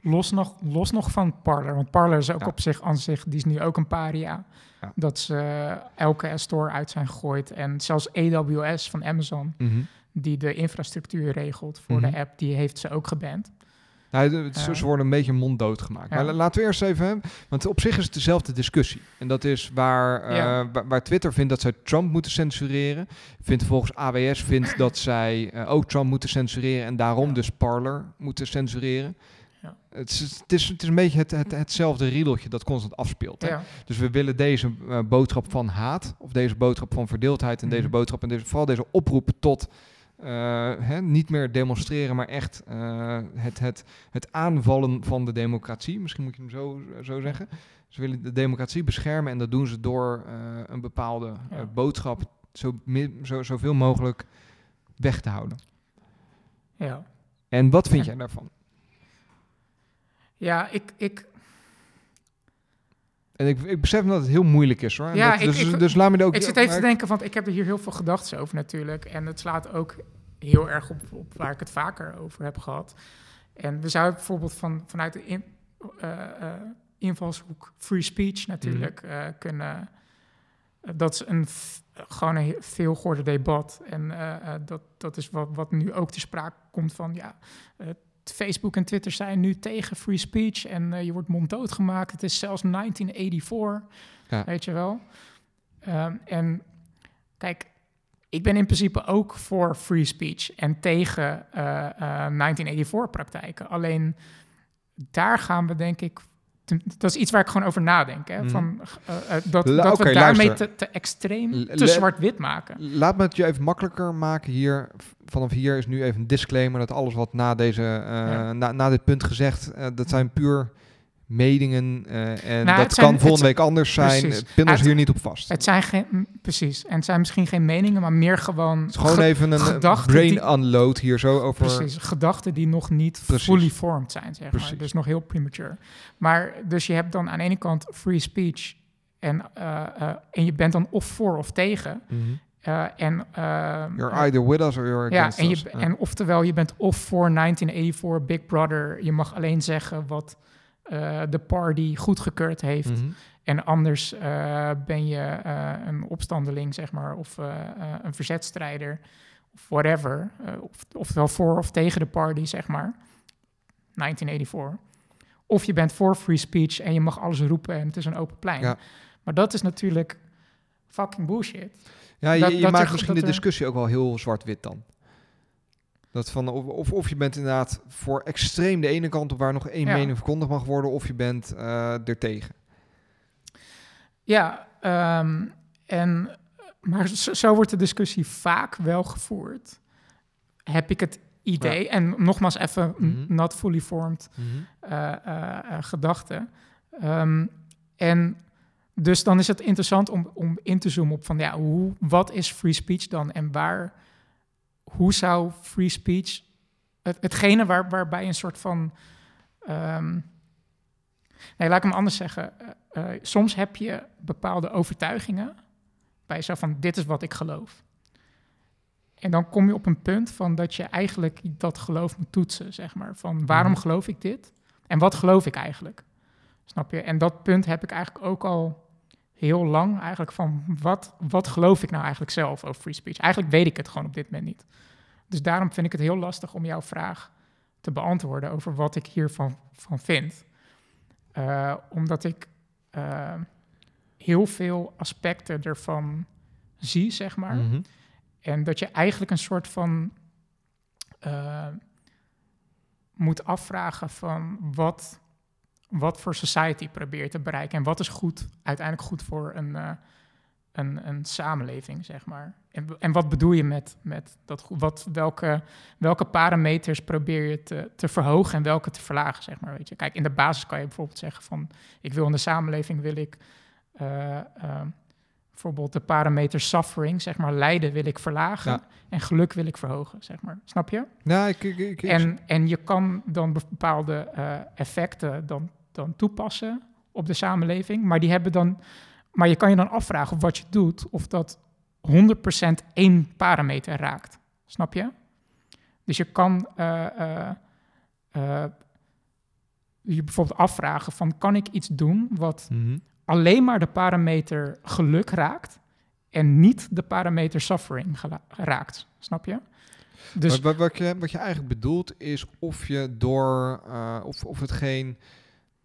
Los, nog, los nog van Parler, want Parler is ook Ja. op zich aan zich, die is nu ook een paria. Ja. Dat ze elke store uit zijn gegooid. En zelfs AWS van Amazon, die de infrastructuur regelt voor Mhm. de app, die heeft ze ook geband. Nou, ze worden een beetje monddood gemaakt. Maar la- laten we eerst even, hè, want op zich is het dezelfde discussie. En dat is waar, eh, waar, Twitter vindt dat zij Trump moeten censureren. Vindt volgens AWS vindt dat zij eh, ook Trump moeten censureren en daarom dus Parler moeten censureren. Ja. Het, is, het, is, het is een beetje het, het, hetzelfde riedeltje dat constant afspeelt. Hè? Ja. Dus we willen deze eh, boodschap van haat, of deze boodschap van verdeeldheid en deze Mhm. boodschap en deze, vooral deze oproep tot hè, niet meer demonstreren, maar echt eh, het, het, het aanvallen van de democratie. Misschien moet je hem zo, zo zeggen. Ze willen de democratie beschermen en dat doen ze door eh, een bepaalde eh, boodschap zo, zo, zoveel mogelijk weg te houden. ja. En wat vind jij daarvan? Ja, ik, ik, En ik, ik besef dat het heel moeilijk is hoor. Ja, dat- ik- dus, ik- dus laat me ook. ik zit even te denken, want ik heb er hier heel veel gedachten over natuurlijk. En het slaat ook heel erg op, op waar ik het vaker over heb gehad. En we zouden bijvoorbeeld van, vanuit de in, eh, eh, invalshoek free speech natuurlijk Mhm. eh, kunnen... dat is een gewoon een veel gehoorde debat. En dat, dat is wat, wat nu ook te sprake komt van... ja, Facebook en Twitter zijn nu tegen free speech... en eh, je wordt monddood gemaakt. Het is zelfs 1984, Ja. weet je wel. Ehm, en kijk, ik ben in principe ook voor free speech en tegen eh, eh, 1984-praktijken. Alleen daar gaan we, denk ik. Dat is iets waar ik gewoon over nadenk. Hè? Mhm. Van, eh, eh, dat La- dat we daarmee te, te extreem, te zwart-wit maken. Laat me het je even makkelijker maken hier. Vanaf hier is nu even een disclaimer dat alles wat na, deze, eh, Ja. na, na dit punt gezegd, dat zijn puur meningen eh, en Nou, dat zijn- kan volgende week anders zijn. precies. Het- hier niet op vast. Het zijn geen, precies. En het zijn misschien geen meningen, maar meer gewoon. Het is gewoon ge- even een eh, brain die- unload hier zo over. Precies, gedachten die nog niet Precies. fully formed zijn, zeg Precies. maar. Dus nog heel premature. Maar dus je hebt dan aan de ene kant free speech en, eh, en je bent dan of voor of tegen. Mhm. En, eh, You're either with us or you're ja, against en, us. je, Ja. en oftewel je bent of voor 1984 Big Brother. Je mag alleen zeggen wat de party goedgekeurd heeft. Mhm. En anders eh, ben je eh, een opstandeling, zeg maar, of eh, eh, een verzetstrijder, of whatever. Eh, of, oftewel voor of tegen de party, zeg maar. 1984. Of je bent voor free speech en je mag alles roepen en het is een open plein. Ja. Maar dat is natuurlijk fucking bullshit. Ja, je, Dat- je dat maakt er- misschien de er- discussie ook wel heel zwart-wit dan. Dat van, of, of, of je bent inderdaad voor extreem de ene kant op waar nog één Ja. mening verkondigd mag worden, of je bent eh ertegen. Ja, ehm, en, maar zo, zo wordt de discussie vaak wel gevoerd. Heb ik het idee, en nogmaals even Mhm. not fully formed eh, eh, eh, gedachte. Ehm, en dus dan is het interessant om, om in te zoomen op van ja, hoe, wat is free speech dan en waar, hoe zou free speech, het, hetgene waar, waarbij een soort van, ehm, nee, laat ik hem anders zeggen. Eh, eh, soms heb je bepaalde overtuigingen bij jezelf van dit is wat ik geloof. En dan kom je op een punt van dat je eigenlijk dat geloof moet toetsen, zeg maar. Van waarom Mhm. geloof ik dit? En wat geloof ik eigenlijk? Snap je? En dat punt heb ik eigenlijk ook al heel lang eigenlijk van wat, wat geloof ik nou eigenlijk zelf over free speech? Eigenlijk weet ik het gewoon op dit moment niet. Dus daarom vind ik het heel lastig om jouw vraag te beantwoorden over wat ik hiervan van vind. Eh, omdat ik eh, heel veel aspecten ervan zie, zeg maar. Mhm. En dat je eigenlijk een soort van eh, moet afvragen van wat, wat voor society probeert te bereiken en wat is goed, uiteindelijk goed voor een, eh, een, een samenleving, zeg maar. En, en wat bedoel je met, met dat? Wat, welke, welke parameters probeer je te, te verhogen en welke te verlagen, zeg maar. Weet je? Kijk, in de basis kan je bijvoorbeeld zeggen van ik wil in de samenleving wil ik eh, eh, bijvoorbeeld de parameter suffering, zeg maar, lijden wil ik verlagen Ja. en geluk wil ik verhogen, zeg maar. Snap je? Ja, ik, ik, ik, ik- En, en je kan dan bepaalde eh, effecten dan, dan toepassen op de samenleving, maar die hebben dan, maar je kan je dan afvragen of wat je doet, of dat 100% één parameter raakt. Snap je? Dus je kan eh, eh, eh, je bijvoorbeeld afvragen van, kan ik iets doen wat Mhm. alleen maar de parameter geluk raakt en niet de parameter suffering raakt. Snap je? Dus wat, wat, je, wat je eigenlijk bedoelt is of je door, of, of hetgeen, ehm,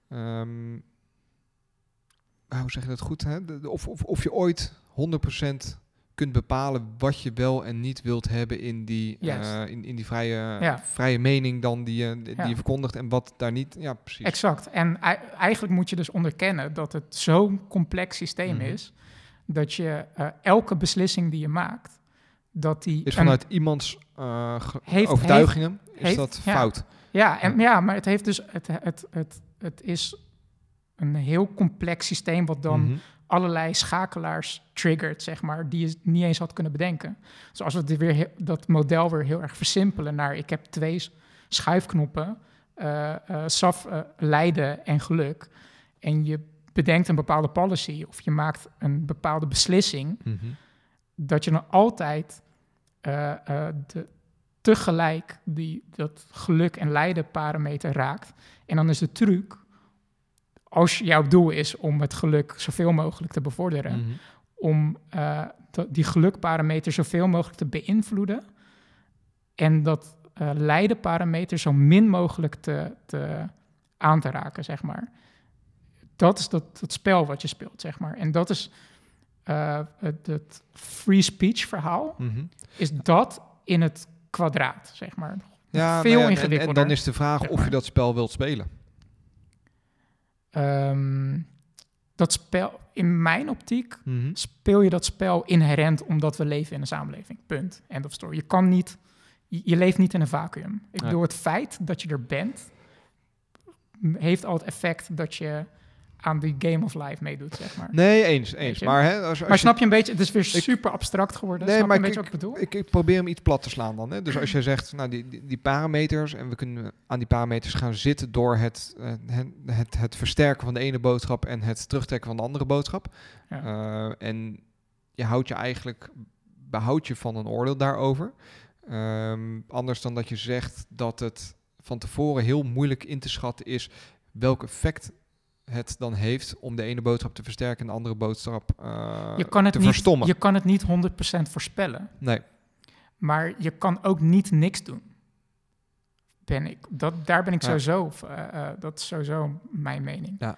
ah, hoe zeg je dat goed, hè? De- de- of, of, of je ooit 100% kunt bepalen wat je wel en niet wilt hebben in die, eh, in, in die vrije, Ja. vrije mening dan die, je die Ja. je verkondigt en wat daar niet, ja precies. exact. En ei- eigenlijk moet je dus onderkennen dat het zo'n complex systeem Mhm. is dat je eh, elke beslissing die je maakt, dat die Is een- vanuit iemands eh, Heeft- overtuigingen, is heeft- dat ja. fout. Ja, en, ja, maar het heeft dus het, het, het, het is een heel complex systeem wat dan Mhm. allerlei schakelaars triggert, zeg maar, die je niet eens had kunnen bedenken. Dus als we dit weer dat model weer heel erg versimpelen naar ik heb twee schuifknoppen, eh eh, saf, eh, lijden en geluk, en je bedenkt een bepaalde policy of je maakt een bepaalde beslissing, Mhm. dat je dan altijd de, tegelijk die, dat geluk en lijden parameter raakt. En dan is de truc, als jouw doel is om het geluk zoveel mogelijk te bevorderen, Mhm. om dat- die gelukparameter zoveel mogelijk te beïnvloeden en dat eh lijdenparameter zo min mogelijk te, te aan te raken, zeg maar. Dat is dat, dat spel wat je speelt, zeg maar. En dat is eh, het, het free speech verhaal, Mhm. is dat in het kwadraat, zeg maar. Ja, Veel nou ja, en- En, ingewikkelder, dan is de vraag zeg of je dat spel wilt spelen. Ehm, dat spel, in mijn optiek, Mhm. speel je dat spel inherent omdat we leven in een samenleving. Punt. End of story. Je kan niet, je, je leeft niet in een vacuüm. Ik bedoel, het feit dat je er bent, heeft al het effect dat je aan die game of life meedoet, zeg maar. Nee, eens, eens. Maar, hè, als, als maar snap je een beetje, het is weer Ik- super abstract geworden. Nee, snap maar je een ik- beetje wat ik bedoel? Ik, ik probeer hem iets plat te slaan dan. Hè? Dus als je zegt, nou, die, die, die parameters... en we kunnen aan die parameters gaan zitten... door het, eh, het, het, het versterken van de ene boodschap... en het terugtrekken van de andere boodschap. Ja. Eh, en je houdt je eigenlijk... behoud je van een oordeel daarover. Ehm, anders dan dat je zegt dat het van tevoren heel moeilijk in te schatten is... welk effect het dan heeft om de ene boodschap te versterken... en de andere boodschap eh, je, kan het te niet, verstommen. je kan het niet 100% voorspellen. Nee. Maar je kan ook niet niks doen. ben ik, dat, daar ben ik Ja. sowieso, eh, eh, dat is sowieso mijn mening. Ja.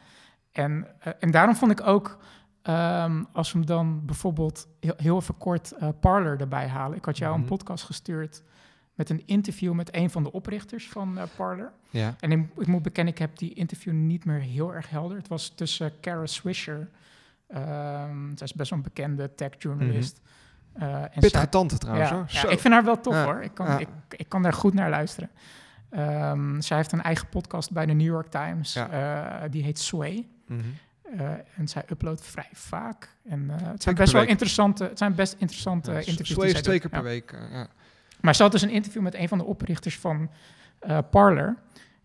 En, en daarom vond ik ook, ehm, als we hem dan bijvoorbeeld heel, heel even kort Parler erbij halen. Ik had jou Mhm. een podcast gestuurd met een interview met een van de oprichters van eh, Parler. Ja. En ik, ik moet bekennen, ik heb die interview niet meer heel erg helder. Het was tussen Kara Swisher, zij is best wel een bekende tech-journalist. eh, en Pittige tante trouwens ja, hoor. ja, ik vind haar wel tof Ja, hoor. Ik kan, ik, ik kan daar goed naar luisteren. Ehm, zij heeft een eigen podcast bij de New York Times. Eh, die heet Sway. Mhm. Eh, en zij uploadt vrij vaak. En eh, het zijn best wel interessante, het zijn best interessante Ja, interviews. Twee keer per week. eh, ja. Maar ze had dus een interview met een van de oprichters van eh, Parler.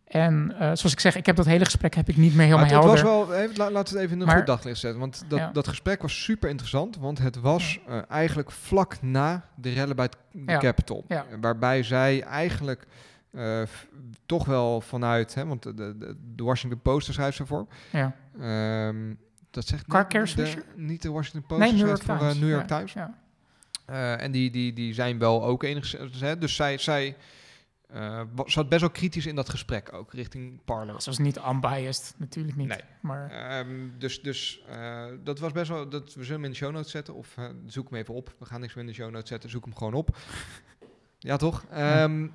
En eh, zoals ik zeg, ik heb dat hele gesprek heb ik niet meer helemaal Maar het, helder. was wel, even, la- laten we het even in een goed daglicht zetten. Want dat, Ja. dat gesprek was super interessant. Want het was eh, eigenlijk vlak na de rellen bij Ja. Capitol. Ja. Waarbij zij eigenlijk toch wel vanuit... Hè, want de, de, de Washington Post schrijft ze voor. ja. Ehm, dat zegt Car niet de-? Niet de Washington Post, Nee, New York Times. New York Ja, Times. Eh, en die, die, die zijn wel ook enigszins... Hè, dus zij... zij eh, zat best wel kritisch in dat gesprek ook, richting Parler. Ze was niet unbiased, natuurlijk niet. Nee. Maar Ehm, dus dus eh, dat was best wel. Dat, we zullen hem in de show notes zetten. Of zoek hem even op. We gaan niks meer in de show notes zetten. Zoek hem gewoon op. ja, toch? Ehm,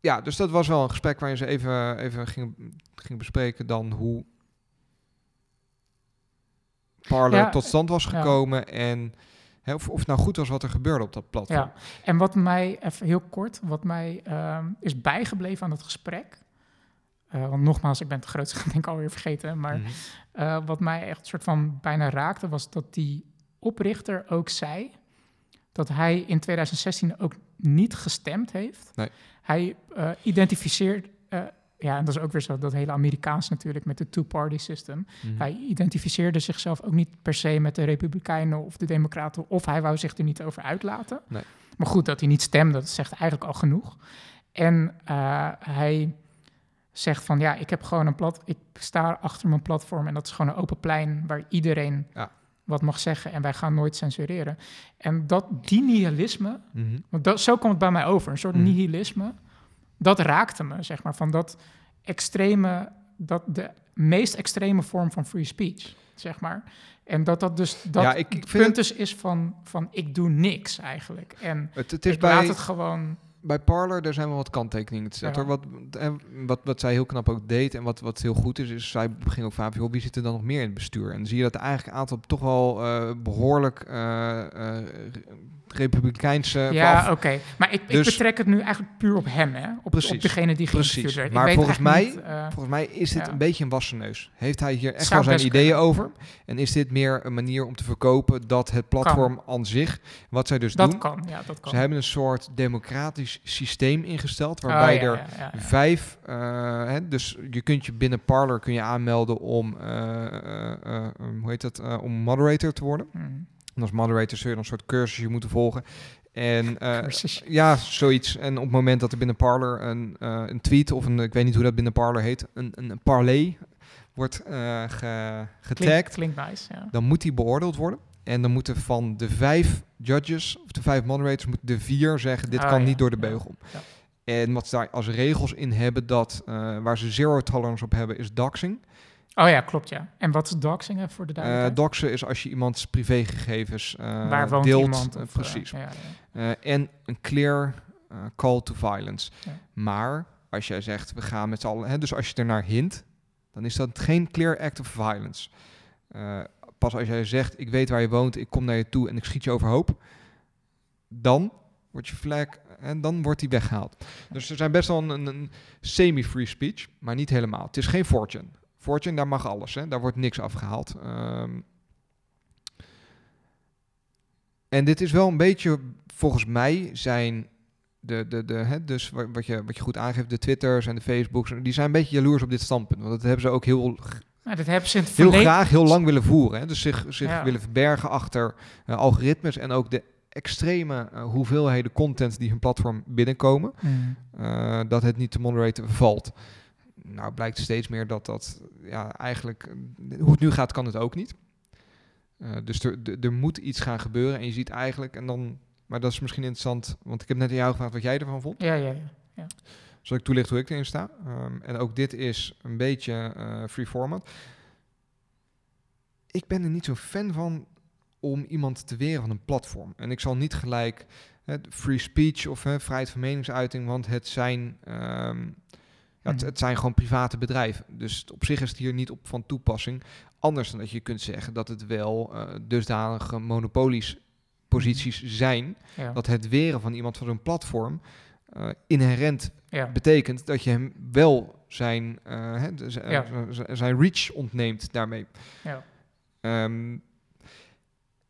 ja, dus dat was wel een gesprek waarin ze even, even ging, ging bespreken dan hoe Parler Ja, tot stand was ja. gekomen en hè, of, of het nou goed was wat er gebeurde op dat platform. Ja, en wat mij, even heel kort, wat mij ehm, is bijgebleven aan het gesprek. eh, want nogmaals, ik ben het grootste denk ik alweer vergeten. Maar Mhm. eh, wat mij echt soort van bijna raakte, was dat die oprichter ook zei dat hij in 2016 ook niet gestemd heeft. Nee. Hij eh, identificeert, ja, en dat is ook weer zo, dat hele Amerikaans natuurlijk met de two-party system. Mhm. Hij identificeerde zichzelf ook niet per se met de Republikeinen of de Democraten, of hij wou zich er niet over uitlaten. Nee. Maar goed, dat hij niet stemde, dat zegt eigenlijk al genoeg. En eh, hij zegt van ja, ik heb gewoon een plat, ik sta achter mijn platform en dat is gewoon een open plein waar iedereen Ja. wat mag zeggen en wij gaan nooit censureren. En dat die nihilisme, Mhm. want dat, zo kwam het bij mij over, een soort Mhm. nihilisme, dat raakte me, zeg maar, van dat extreme, dat de meest extreme vorm van free speech, zeg maar. En dat dat dus dat Ja, ik- ik het dus is van, van ik doe niks eigenlijk. En Het, het is ik bij, laat het gewoon... bij Parler, daar zijn wel wat kanttekeningen te zetten. Ja. Wat, wat, wat zij heel knap ook deed en wat, wat heel goed is, is zij ging ook vaak, joh, wie zit er dan nog meer in het bestuur? En dan zie je dat eigenlijk een aantal toch wel eh, behoorlijk eh, eh, republikeinse... ja, oké. Maar ik, ik Dus- betrek het nu eigenlijk puur op hem, hè? Op, Precies. op degene die Precies. werd. Maar volgens mij- niet, eh, Volgens mij is dit Ja. een beetje een wassen neus. Heeft hij hier echt Zou wel zijn ideeën kunnen. over? En is dit meer een manier om te verkopen dat het platform aan zich, wat zij dus dat doen, kan, ja, dat kan. ze hebben een soort democratisch systeem ingesteld, Oh, waarbij ja, er ja, vijf, eh, hè, dus je kunt je binnen Parler kun je aanmelden om, eh, hoe heet dat, om moderator te worden. Hmm. En als moderator zul je dan een soort cursusje moeten volgen. En eh, ja, zoiets. En op het moment dat er binnen Parler een, eh, een tweet of een, ik weet niet hoe dat binnen Parler heet, een, een, parlay wordt ge, getagd, nice, ja. dan moet die beoordeeld worden. En dan moeten van de vijf judges, of de vijf moderators, moeten de vier zeggen, dit Ah, kan ja, niet door de beugel. ja. En wat ze daar als regels in hebben, dat, waar ze zero tolerance op hebben, is doxing. Oh ja, klopt, ja. En wat is doxing voor de Eh duidelijkheid? doxen is als je iemands privégegevens Waar woont deelt. iemand? eh, of, precies. ja, ja. En een clear call to violence. Ja. Maar als jij zegt, we gaan met z'n allen... Hè, dus als je er naar hint, dan is dat geen clear act of violence. Pas als jij zegt, ik weet waar je woont, ik kom naar je toe en ik schiet je overhoop... dan wordt je flag en dan wordt die weggehaald. Dus er zijn best wel een, een, een semi-free speech, maar niet helemaal. Het is geen fortune. Fortune, daar mag alles, hè? daar wordt niks afgehaald. Ehm, en dit is wel een beetje, volgens mij zijn de, de, de, hè, dus wa- wat je, wat je goed aangeeft, de Twitters en de Facebooks, die zijn een beetje jaloers op dit standpunt. Want dat hebben ze ook heel, Nou, dat hebben ze in het heel verleden- graag heel lang willen voeren. Hè? Dus zich, zich Ja. willen verbergen achter eh, algoritmes en ook de extreme eh, hoeveelheden content die hun platform binnenkomen. Hmm. eh, dat het niet te moderaten valt. Nou blijkt steeds meer dat dat ja, eigenlijk, hoe het nu gaat, kan het ook niet. Eh, dus er, er- moet iets gaan gebeuren en je ziet eigenlijk, en dan, maar dat is misschien interessant, want ik heb net aan jou gevraagd wat jij ervan vond. Ja, ja, ja. Zal ik toelichten hoe ik erin sta? Ehm, en ook dit is een beetje eh, free format. Ik ben er niet zo'n fan van om iemand te weren van een platform. En ik zal niet gelijk hè, free speech of hè, vrijheid van meningsuiting, want het zijn, ehm, ja, het, Mhm. het zijn gewoon private bedrijven. Dus op zich is het hier niet op van toepassing. Anders dan dat je kunt zeggen dat het wel eh, dusdanige monopolies posities zijn, Ja. dat het weren van iemand van zo'n platform eh, inherent ja. betekent dat je hem wel zijn, z- eh, z- zijn reach ontneemt daarmee. Ja. Ehm,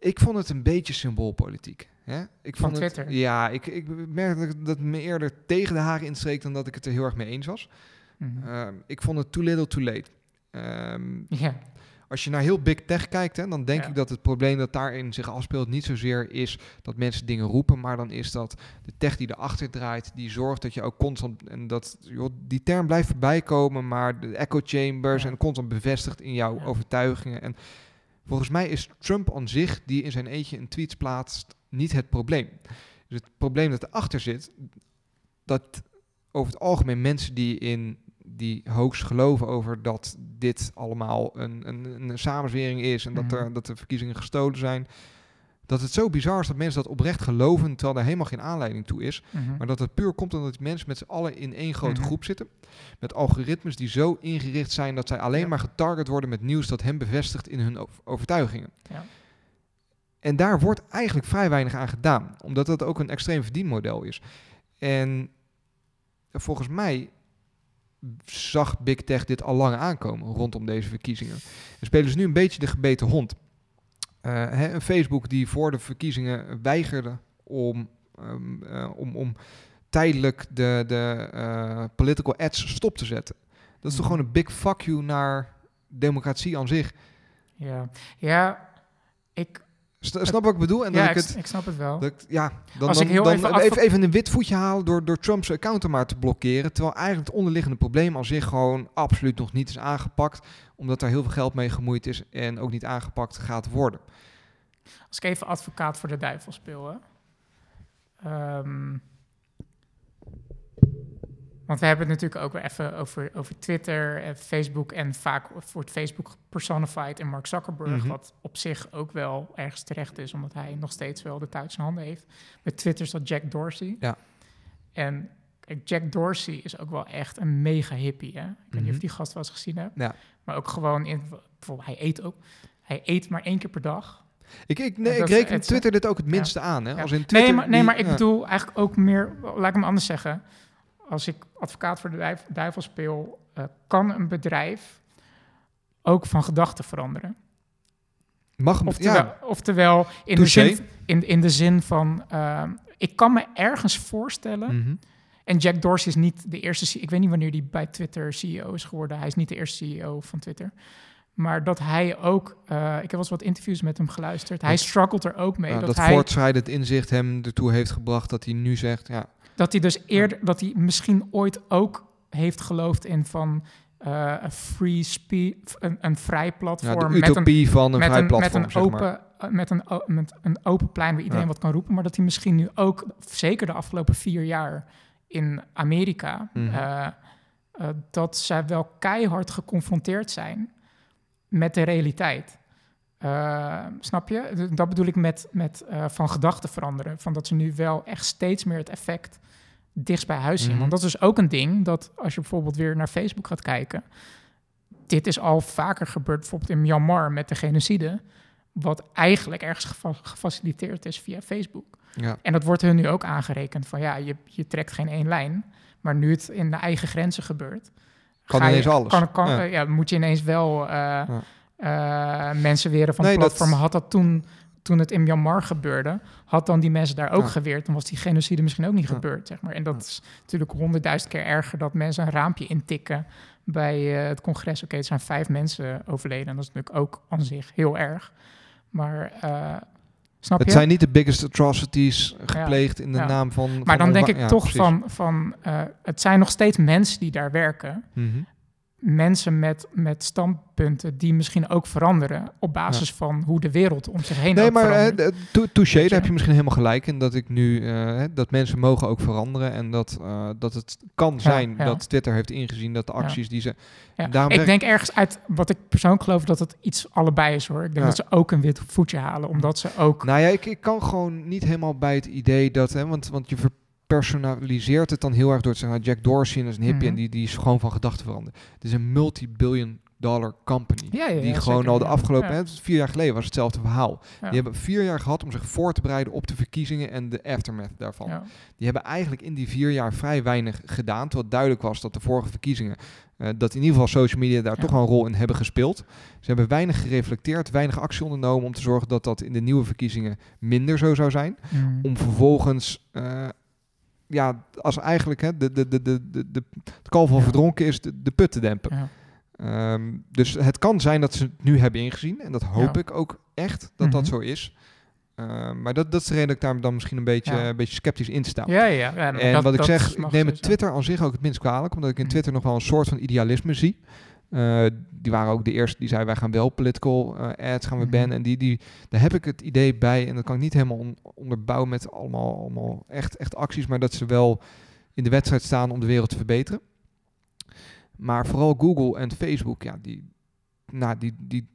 ik vond het een beetje symboolpolitiek. Hè? Ik Van vond het- Twitter? ja, ik, ik merkte dat, het me eerder tegen de haren instreek dan dat ik het er heel erg mee eens was. Mhm. Ehm, ik vond het too little too late. Ehm, als je naar heel big tech kijkt, hè, dan denk Ja. ik dat het probleem dat daarin zich afspeelt niet zozeer is dat mensen dingen roepen, maar dan is dat de tech die erachter draait, die zorgt dat je ook constant, en dat, joh, die term blijft voorbij komen, maar de echo chambers Ja. en constant bevestigt in jouw Ja. overtuigingen. En volgens mij is Trump aan zich, die in zijn eentje een tweets plaatst, niet het probleem. Dus het probleem dat erachter zit, dat over het algemeen mensen die in die hoax geloven over dat dit allemaal een, een, een samenzwering is en dat, Mhm. er, dat de verkiezingen gestolen zijn. Dat het zo bizar is dat mensen dat oprecht geloven, terwijl er helemaal geen aanleiding toe is. Mhm. Maar dat het puur komt omdat mensen met z'n allen in één grote Mhm. groep zitten. Met algoritmes die zo ingericht zijn dat zij alleen Ja. maar getarget worden met nieuws dat hen bevestigt in hun over- overtuigingen. Ja. En daar wordt eigenlijk vrij weinig aan gedaan, omdat dat ook een extreem verdienmodel is. En volgens mij zag Big Tech dit al lang aankomen rondom deze verkiezingen. En spelen ze nu een beetje de gebeten hond. Eh, hè, een Facebook die voor de verkiezingen weigerde om, ehm, eh, om, om tijdelijk de, de eh, political ads stop te zetten. Dat is toch Mhm. gewoon een big fuck you naar democratie aan zich. Ja. ja, ik, Snap wat ik bedoel? En ja, dat ik, het, ik snap het wel. ik- ja, dan, Als dan, ik heel dan even even, een wit voetje halen door, door Trumps account maar te blokkeren. Terwijl eigenlijk het onderliggende probleem aan zich gewoon absoluut nog niet is aangepakt. Omdat daar heel veel geld mee gemoeid is en ook niet aangepakt gaat worden. Als ik even advocaat voor de duivel speel, hè. Ehm, want we hebben het natuurlijk ook weer even over, over Twitter en Facebook... en vaak wordt Facebook personified in Mark Zuckerberg... Mhm. wat op zich ook wel ergens terecht is... omdat hij nog steeds wel de touw in handen heeft. Met Twitter is dat Jack Dorsey. Ja. En kijk, Jack Dorsey is ook wel echt een mega hippie, hè. Ik weet niet Mhm. of die gast wel eens gezien hebt. Ja. Maar ook gewoon, in, bijvoorbeeld, hij eet ook... Hij eet maar één keer per dag. Ik, ik, nee, Dat ik reken het- Twitter dit ook het minste aan. Hè? Als in Twitter nee, maar, nee, maar ik bedoel eigenlijk ook meer, laat ik hem anders zeggen. Als ik advocaat voor de duiv- duivel speel, eh, kan een bedrijf ook van gedachten veranderen. Mag hem, Oftewel, ja, oftewel in, de zin, in, in de zin van, ehm, ik kan me ergens voorstellen, Mhm. en Jack Dorsey is niet de eerste, ik weet niet wanneer hij bij Twitter CEO is geworden, hij is niet de eerste CEO van Twitter. Maar dat hij ook, eh, ik heb wel eens wat interviews met hem geluisterd, hij struggelt er ook mee. Dat, dat hij, voortschrijdend inzicht hem ertoe heeft gebracht dat hij nu zegt... Ja, Dat hij dus eerder, dat hij misschien ooit ook heeft geloofd in van eh, een free speech, een, een vrij ja, platform de met een, utopie van een met vrij een, platform, met een zeg maar. open, eh, met een, met een open plein waar iedereen Ja. wat kan roepen, maar dat hij misschien nu ook, zeker de afgelopen vier jaar in Amerika, Mhm. eh, eh, dat zij wel keihard geconfronteerd zijn met de realiteit. Eh, snap je? Dat bedoel ik met, met eh, van gedachten veranderen. Van dat ze nu wel echt steeds meer het effect dichtst bij huis zien. Mhm. Want dat is dus ook een ding dat als je bijvoorbeeld weer naar Facebook gaat kijken. Dit is al vaker gebeurd, bijvoorbeeld in Myanmar met de genocide. Wat eigenlijk ergens gefa- gefaciliteerd is via Facebook. Ja. En dat wordt hun nu ook aangerekend van ja, je, je trekt geen één lijn. Maar nu het in de eigen grenzen gebeurt. Kan je- ineens alles. Kan, kan, Ja. moet je ineens wel eh, mensen weren van Nee, het dat- platform. Had dat toen, toen het in Myanmar gebeurde, had dan die mensen daar ook Ja. geweerd. Dan was die genocide misschien ook niet Ja. gebeurd, zeg maar. En dat is natuurlijk honderdduizend keer erger dat mensen een raampje intikken bij eh, het congres. Oké, er zijn vijf mensen overleden. En dat is natuurlijk ook aan zich heel erg. Maar eh, snap Het je? zijn niet de biggest atrocities gepleegd in de Ja. naam van... maar van dan denk ik toch van, van eh, het zijn nog steeds mensen die daar werken. Mhm. Mensen met, met standpunten die misschien ook veranderen op basis van hoe de wereld om zich heen Nee, maar tou- touché, daar heb je misschien helemaal gelijk in. Dat ik nu, eh, dat mensen mogen ook veranderen. En dat, eh, dat het kan zijn ja. dat Twitter heeft ingezien dat de acties die ze... Ja. daarom Ik denk ergens uit wat ik persoonlijk geloof dat het iets allebei is hoor. Ik denk dat ze ook een wit voetje halen, omdat ze ook. Nou ja, ik, ik kan gewoon niet helemaal bij het idee dat... Hè, want, want je verpersonaliseert het dan heel erg door te zeggen... nou, Jack Dorsey is een hippie Mhm. en die, die is gewoon van gedachten veranderd. Het is een multi-billion dollar company. Ja, ja, die gewoon zeker, al de afgelopen... Hè, vier jaar geleden was hetzelfde verhaal. Die hebben vier jaar gehad om zich voor te bereiden op de verkiezingen en de aftermath daarvan. Die hebben eigenlijk in die vier jaar vrij weinig gedaan. Terwijl duidelijk was dat de vorige verkiezingen, eh, dat in ieder geval social media daar toch wel een rol in hebben gespeeld. Ze hebben weinig gereflecteerd, weinig actie ondernomen om te zorgen dat dat in de nieuwe verkiezingen minder zo zou zijn. Mm. Om vervolgens, eh, ja, als eigenlijk hè, de, de, de, de, de, de, het kalf al verdronken is, de, de put te dempen. Ja. Ehm, dus het kan zijn dat ze het nu hebben ingezien. En dat hoop Ja. ik ook echt dat dat Mhm. zo is. Ehm, maar dat, dat is de reden dat ik daar dan misschien een beetje, Ja. een beetje sceptisch in sta. Ja, ja. En dat- wat ik zeg, ik neem het sowieso. Twitter aan zich ook het minst kwalijk, omdat ik in Mhm. Twitter nog wel een soort van idealisme zie. Eh, die waren ook de eerste die zei wij gaan wel political eh, ads gaan we Mhm. bannen. En die, die, daar heb ik het idee bij, en dat kan ik niet helemaal on- onderbouwen met allemaal, allemaal echt, echt acties, maar dat ze wel in de wedstrijd staan om de wereld te verbeteren. Maar vooral Google en Facebook, ja, die, nou, die, die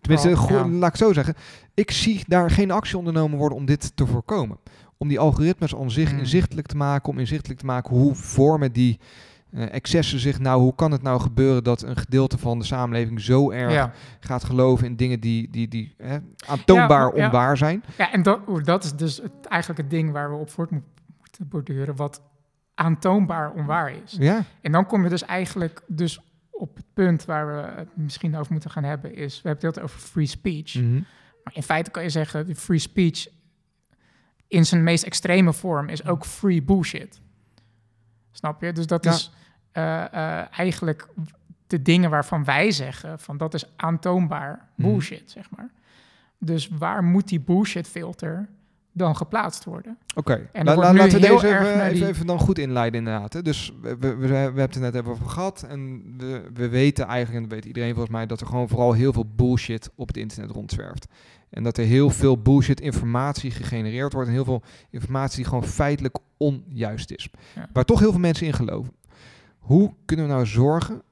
tenminste, Oh, ja. laat ik zo zeggen, ik zie daar geen actie ondernomen worden om dit te voorkomen. Om die algoritmes aan zich Hmm. inzichtelijk te maken, om inzichtelijk te maken hoe vormen die eh, excessen zich nou, hoe kan het nou gebeuren dat een gedeelte van de samenleving zo erg Ja. gaat geloven in dingen die, die, die hè, aantoonbaar Ja, ja. onwaar zijn. ja, en dat, dat is dus het, eigenlijk het ding waar we op voort mo- moeten borduren, wat aantoonbaar onwaar is. Ja, En dan kom je dus eigenlijk dus op het punt waar we het misschien over moeten gaan hebben, is, we hebben het heel over free speech. Mhm. Maar in feite kan je zeggen, de free speech in zijn meest extreme vorm is ook free bullshit. Snap je? Dus dat Ja. is eigenlijk de dingen waarvan wij zeggen, van dat is aantoonbaar Mhm. bullshit, zeg maar. Dus waar moet die bullshit filter dan geplaatst worden? Oké, La- wordt la- nu laten we deze even, naar even, die- even dan goed inleiden inderdaad. Hè. Dus we, we, we, we hebben het er net even over gehad en we, we weten eigenlijk, en dat weet iedereen volgens mij, dat er gewoon vooral heel veel bullshit op het internet rondzwerft. En dat er heel veel bullshit informatie gegenereerd wordt en heel veel informatie die gewoon feitelijk onjuist is. Ja. Waar toch heel veel mensen in geloven. Hoe kunnen we nou zorgen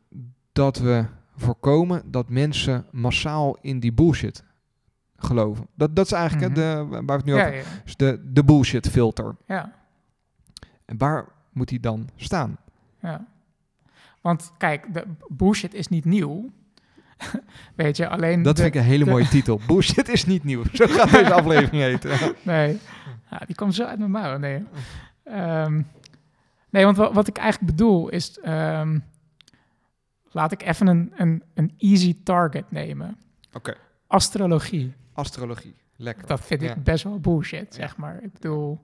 dat we voorkomen dat mensen massaal in die bullshit geloven? Dat, dat is eigenlijk Mhm. de, waar we het nu Ja, over ja, dus de, de bullshit filter. ja, En waar moet die dan staan? ja. Want kijk, de bullshit is niet nieuw. Weet je, alleen... Dat de- vind ik een hele de- mooie titel. Bullshit is niet nieuw. Zo gaat deze aflevering heten. Nee, ja, die komt zo uit mijn mouw. Nee, Ehm, nee want wa- wat ik eigenlijk bedoel is... ehm, laat ik even een, een, een easy target nemen. Oké. Astrologie. Astrologie. Lekker. Dat vind Ja. ik best wel bullshit, zeg maar. Ik bedoel...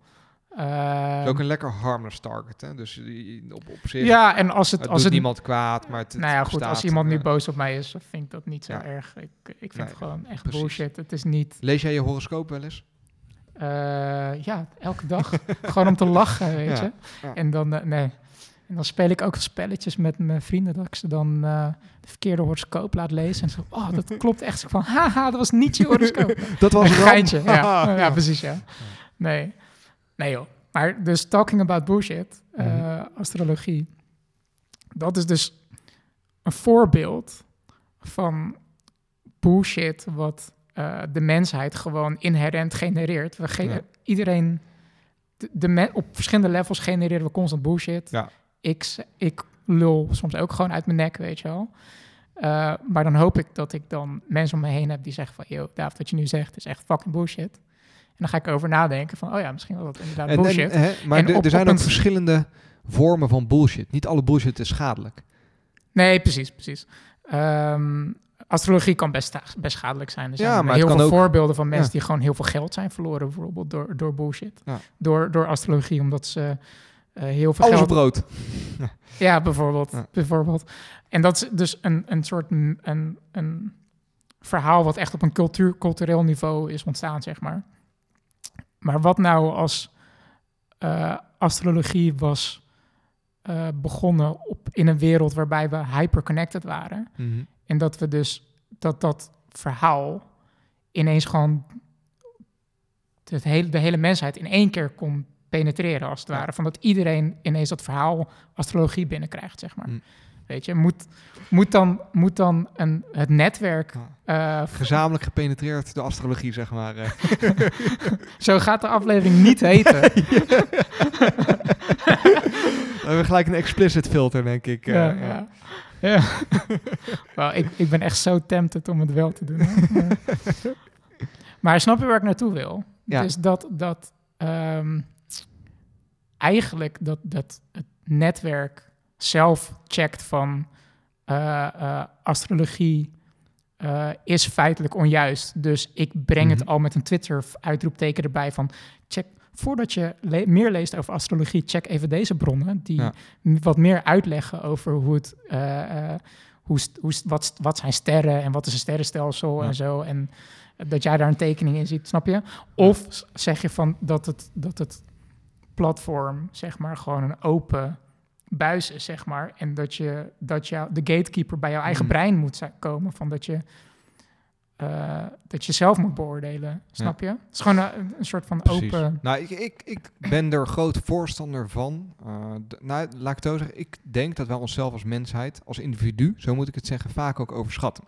Ehm, is ook een lekker harmless target. Hè? Dus die- op, op zich, ja, en als het... het als doet het niemand kwaad, maar het, het nou ja, goed, als iemand nu eh, boos op mij is, dan vind ik dat niet zo Ja. erg. Ik, ik vind Nee, het gewoon echt precies. bullshit. Het is niet... Lees jij je horoscoop wel eens? Eh, ja, elke dag. gewoon om te lachen, weet je. ja. En dan, eh, nee. En dan speel ik ook spelletjes met mijn vrienden, dat ik ze dan eh, de verkeerde horoscoop laat lezen. En zo, oh, dat klopt echt. Ik van, haha, dat was niet je horoscoop. Dat was een geintje, ja. ja. Precies, ja. Nee. Nee joh. Maar dus talking about bullshit, Mhm. astrologie. Dat is dus een voorbeeld van bullshit wat eh, de mensheid gewoon inherent genereert. We ge- Ja. Iedereen, de, de op verschillende levels genereren we constant bullshit. Ja. Ik, ik lul soms ook gewoon uit mijn nek, weet je wel. Eh, maar dan hoop ik dat ik dan mensen om me heen heb die zeggen van... yo, David, wat je nu zegt is echt fucking bullshit. En dan ga ik over nadenken van... oh ja, misschien was dat inderdaad En, en, bullshit. hè, maar En er- op- er zijn ook verschillende vormen van bullshit. Niet alle bullshit is schadelijk. Nee, precies, precies. Ehm, astrologie kan best, best schadelijk zijn. Er zijn Ja, maar heel veel ook- voorbeelden van mensen Ja. die gewoon heel veel geld zijn verloren, bijvoorbeeld door, door bullshit. Ja. Door, door astrologie, omdat ze eh, heel veel Alles geld... brood. Ja, bijvoorbeeld, bijvoorbeeld. En dat is dus een, een soort een, een verhaal wat echt op een cultuur, cultureel niveau is ontstaan, zeg maar. Maar wat nou als eh, astrologie was eh, begonnen op, in een wereld waarbij we hyperconnected waren. Mhm. En dat we dus dat dat verhaal ineens gewoon het hele, de hele mensheid in één keer kon penetreren, als het ware. Van dat iedereen ineens dat verhaal astrologie binnenkrijgt, zeg maar. Mm. Weet je, moet, moet dan, moet dan een, het netwerk... Eh, Gezamenlijk gepenetreerd de astrologie, zeg maar. eh. zo gaat de aflevering niet heten. We hebben gelijk een explicit filter, denk ik. eh, ja. Ja. Ik, ik ben echt zo tempted om het wel te doen. maar snap je waar ik naartoe wil? Ja. Dus dat, dat ehm, eigenlijk dat, dat het netwerk zelf checkt van eh, eh, astrologie eh, is feitelijk onjuist. Dus ik breng het Mhm. al met een Twitter-uitroepteken erbij van check. Voordat je le- meer leest over astrologie, check even deze bronnen die Ja. wat meer uitleggen over hoe het, eh, eh, hoe, hoe, wat, wat zijn sterren en wat is een sterrenstelsel Ja. en zo. En dat jij daar een tekening in ziet, snap je? Of zeg je van dat het, dat het platform, zeg maar, gewoon een open buis is, zeg maar. En dat je, dat jou, de gatekeeper bij jouw eigen Mhm. brein moet komen, van dat je, eh, dat je zelf moet beoordelen, snap je? Het is gewoon een, een soort van Precies. open... Nou, ik, ik, ik ben er groot voorstander van. Eh, nou, laat ik het zo zeggen. Ik denk dat wij onszelf als mensheid, als individu, zo moet ik het zeggen, vaak ook overschatten.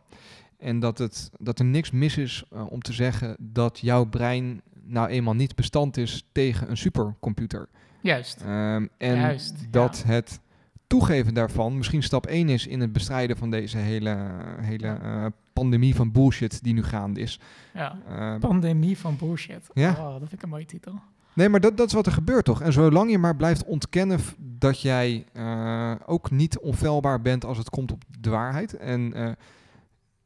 En dat, het, dat er niks mis is eh, om te zeggen dat jouw brein nou eenmaal niet bestand is tegen een supercomputer. Juist. Ehm, en Juist, dat het toegeven daarvan misschien stap 1 is in het bestrijden van deze hele, hele eh, pandemie van bullshit die nu gaande is. Ja. Ehm, Pandemie van bullshit. Ja. Oh, dat vind ik een mooie titel. Nee, maar dat, dat is wat er gebeurt toch? En zolang je maar blijft ontkennen dat jij eh, ook niet onfeilbaar bent als het komt op de waarheid. En eh,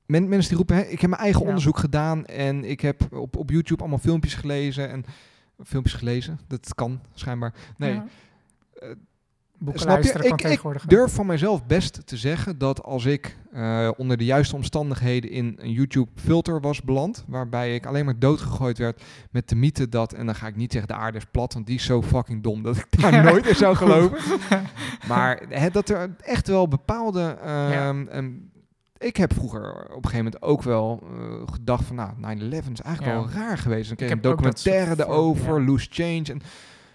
men, mensen die roepen, hè, ik heb mijn eigen Ja. onderzoek gedaan en ik heb op, op YouTube allemaal filmpjes gelezen. En filmpjes gelezen, dat kan schijnbaar. Nee, Ja. Boeken snap je? kan Ik, ik durf van mijzelf best te zeggen dat als ik eh, onder de juiste omstandigheden in een YouTube-filter was beland, waarbij ik alleen maar doodgegooid werd met de mythe dat, en dan ga ik niet zeggen de aarde is plat, want die is zo fucking dom dat ik daar nooit in zou geloven. Maar hè, dat er echt wel bepaalde. ehm, ik heb vroeger op een gegeven moment ook wel eh, gedacht van, nou, 9-11 is eigenlijk Ja. wel raar geweest. Dan kreeg je een documentaire erover, ja. Loose Change. En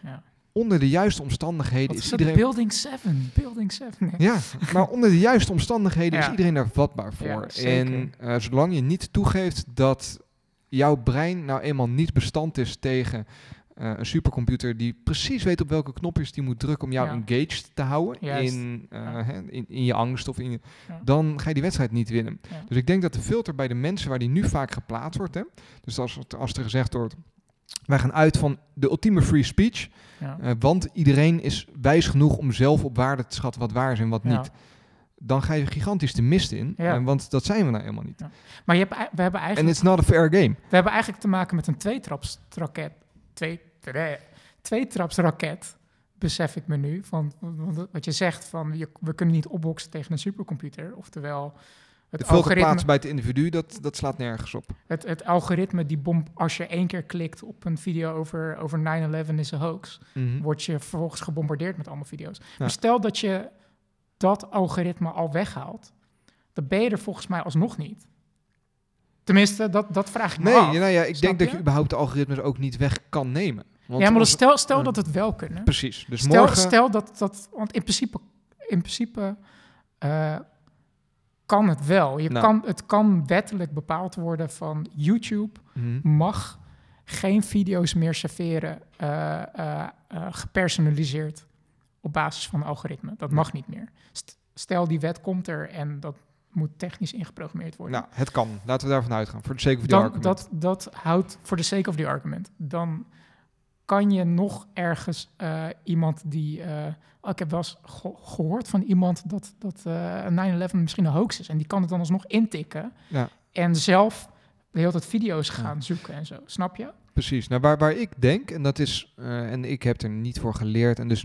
Ja. Onder de juiste omstandigheden Wat is iedereen... Building 7. Building 7. Nee. Ja, maar onder de juiste omstandigheden is iedereen daar vatbaar voor. Ja, en eh, zolang je niet toegeeft dat jouw brein nou eenmaal niet bestand is tegen eh, een supercomputer die precies weet op welke knopjes die moet drukken om jou Ja. engaged te houden in, eh, in, in je angst of in je, dan ga je die wedstrijd niet winnen. Dus ik denk dat de filter bij de mensen waar die nu vaak geplaatst wordt, hè, dus als, als er gezegd wordt, wij gaan uit van de ultieme free speech, Ja. eh, want iedereen is wijs genoeg om zelf op waarde te schatten wat waar is en wat Ja. niet. Dan ga je gigantisch de mist in, Ja. eh, want dat zijn we nou helemaal niet. Maar je hebt, we, hebben En eigenlijk, it's not a fair game. we hebben eigenlijk te maken met een tweetrapsraket. Twee, twee, tweetrapsraket, besef ik me nu. Van, van wat je zegt, van je, we kunnen niet opboksen tegen een supercomputer. Oftewel, het plaatsen bij het individu, dat, dat slaat nergens op. het, het algoritme die bom, als je één keer klikt op een video over, over 9-11 is een hoax, Mhm. word je vervolgens gebombardeerd met allemaal video's. Ja. Maar stel dat je dat algoritme al weghaalt, dan ben je er volgens mij alsnog niet. Tenminste, dat, dat vraag ik me Nee, af. nou ja, ik Snap denk dat je? überhaupt de algoritmes ook niet weg kan nemen. Want ja, maar als- stel, stel dat het wel kunnen. Precies. Dus stel, morgen... stel dat dat, want in principe, in principe eh, kan het wel. Je Nou. kan, het kan wettelijk bepaald worden van YouTube Mhm. mag geen video's meer serveren eh, eh, eh, gepersonaliseerd op basis van algoritme. Dat mag niet meer. St- Stel die wet komt er en dat moet technisch ingeprogrammeerd worden. Nou, het kan. Laten we daarvan uitgaan. Voor de sake of the dan, argument. dat, dat houdt voor de sake of the argument. Dan kan je nog ergens eh, iemand die. eh, ik heb wel eens ge- gehoord van iemand dat, dat eh 9-11 misschien een hoax is. En die kan het dan alsnog intikken. Ja. En zelf de hele tijd video's Ja. gaan zoeken en zo. Snap je? Precies. Nou, waar, waar ik denk, en dat is, en ik heb er niet voor geleerd, en dus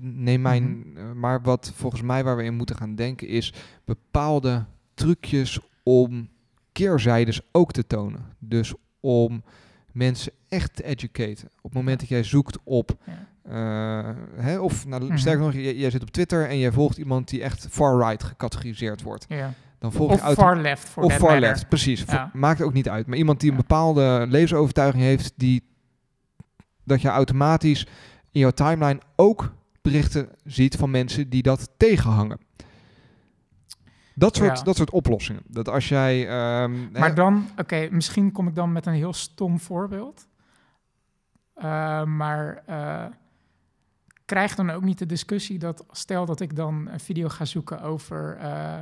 neem mijn, Mhm. maar wat volgens mij waar we in moeten gaan denken is bepaalde trucjes om keerzijdes ook te tonen. Dus om mensen echt te educaten. Op het moment dat jij zoekt op, eh, hè, of nou, Mhm. sterker nog, jij, jij zit op Twitter en jij volgt iemand die echt far-right gecategoriseerd wordt. Ja. Dan volg Of je far left, voor of far matter. left, precies. Ja. Maakt ook niet uit. Maar iemand die een bepaalde levensovertuiging heeft, die dat je automatisch in jouw timeline ook berichten ziet van mensen die dat tegenhangen. Dat soort, Ja. dat soort oplossingen. Dat als jij. ehm, hè, Maar dan, oké, misschien kom ik dan met een heel stom voorbeeld. Eh, maar eh, krijg dan ook niet de discussie dat, stel dat ik dan een video ga zoeken over eh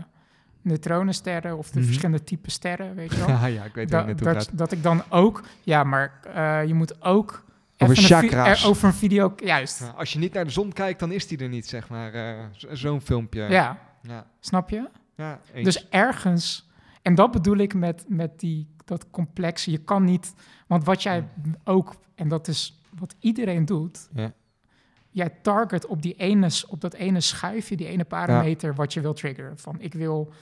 neutronensterren of de Mhm. verschillende typen sterren, weet je wel. ja, ja, ik weet Da- dat, gaat. dat ik dan ook, ja, maar je moet ook Over een chakra's. eh, over een video, juist. Als je niet naar de zon kijkt, dan is die er niet, zeg maar. zo- Zo'n filmpje. Ja, ja. snap je? Ja eens. Dus ergens, en dat bedoel ik met, met die, dat complexe. Je kan niet, want wat jij ook, en dat is wat iedereen doet, Ja. jij target op, die ene, op dat ene schuifje, die ene parameter wat je wil triggeren. Van ik wil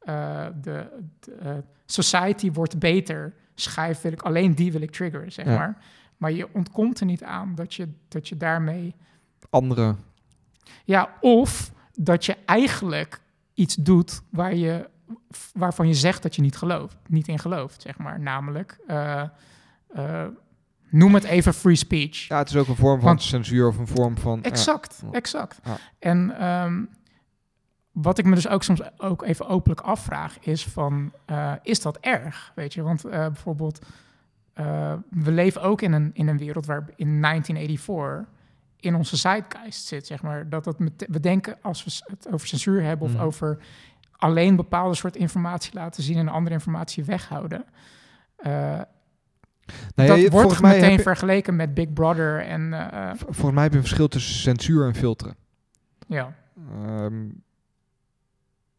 eh, de, de, eh, society wordt beter, schijf wil ik, alleen die wil ik triggeren, zeg Ja. maar. Maar je ontkomt er niet aan dat je, dat je daarmee Andere. ja, of dat je eigenlijk iets doet waar je, waarvan je zegt dat je niet gelooft, niet in gelooft, zeg maar. Namelijk, eh, eh, noem het even free speech. Ja, het is ook een vorm van Want- censuur of een vorm van. Exact, Ja. exact. Ja. En ehm, wat ik me dus ook soms ook even openlijk afvraag is van, eh, is dat erg? Weet je, want bijvoorbeeld, we leven ook in een, in een wereld waar in 1984 in onze zeitgeist zit, zeg maar. Dat dat met, we denken als we het over censuur hebben of Mhm. over alleen bepaalde soort informatie laten zien en andere informatie weghouden. Nou ja, dat je- wordt meteen je- vergeleken met Big Brother en v- Volgens mij heb je een verschil tussen censuur en filteren. ja. Ehm,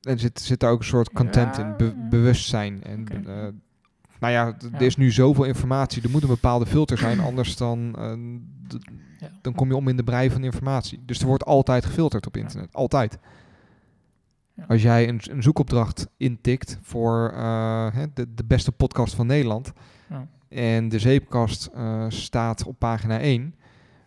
en zit, zit daar ook een soort content Ja, in, be- bewustzijn. En, nou ja, er is nu zoveel informatie. Er moet een bepaalde filter zijn, anders dan, eh, Ja. dan kom je om in de brei van informatie. Dus er wordt altijd gefilterd op internet. Altijd. Als jij een, een zoekopdracht intikt voor eh, hè, de, de beste podcast van Nederland Ja. en de zeepkast eh, staat op pagina 1,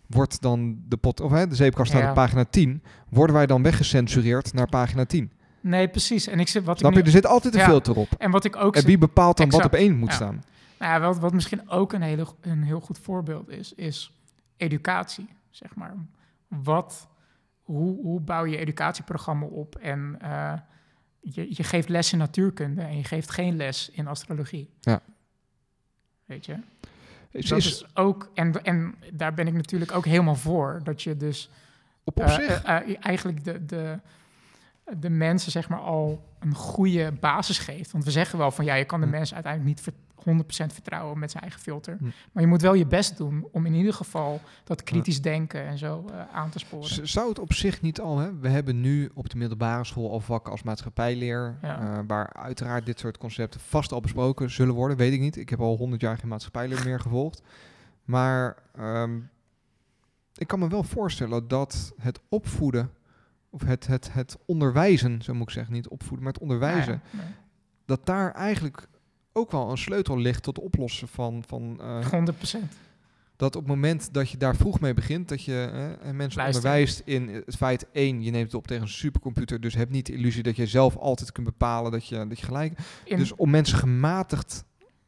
wordt dan de, pot, of, hè, de zeepkast staat Ja. op pagina 10, worden wij dan weggecensureerd naar pagina 10. Nee, precies. En ik zit wat Snap ik je? nu- Er zit altijd een Ja. filter op. en wat ik ook En wie bepaalt dan wat op één moet Ja. staan? nou ja, wat, wat misschien ook een, hele, een heel goed voorbeeld is, is educatie, zeg maar. Wat, hoe, hoe bouw je educatieprogramma op? En eh, je, je geeft les in natuurkunde en je geeft geen les in astrologie. Ja. Weet je? Is, dat is ook, en, en daar ben ik natuurlijk ook helemaal voor, dat je dus op, op eh, zich. eh, eigenlijk de, de, de mensen zeg maar al een goede basis geeft. Want we zeggen wel van ja, je kan de Hm. mensen uiteindelijk niet ver- 100% vertrouwen met zijn eigen filter. Hm. Maar je moet wel je best doen om in ieder geval dat kritisch denken en zo eh, aan te sporen. Zou het op zich niet al, hè? we hebben nu op de middelbare school al vakken als maatschappijleer, Ja. eh, waar uiteraard dit soort concepten vast al besproken zullen worden, weet ik niet. Ik heb al honderd jaar geen maatschappijleer meer gevolgd. Maar ehm, ik kan me wel voorstellen dat het opvoeden, of het, het, het onderwijzen, zo moet ik zeggen, niet opvoeden, maar het onderwijzen, Ja, ja, dat daar eigenlijk ook wel een sleutel ligt tot het oplossen van, van eh, nee, 100%. dat op het moment dat je daar vroeg mee begint, dat je eh, mensen Luister. onderwijst in het feit, één, je neemt het op tegen een supercomputer, dus heb niet de illusie dat je zelf altijd kunt bepalen dat je, dat je gelijk In, Dus om mensen gematigd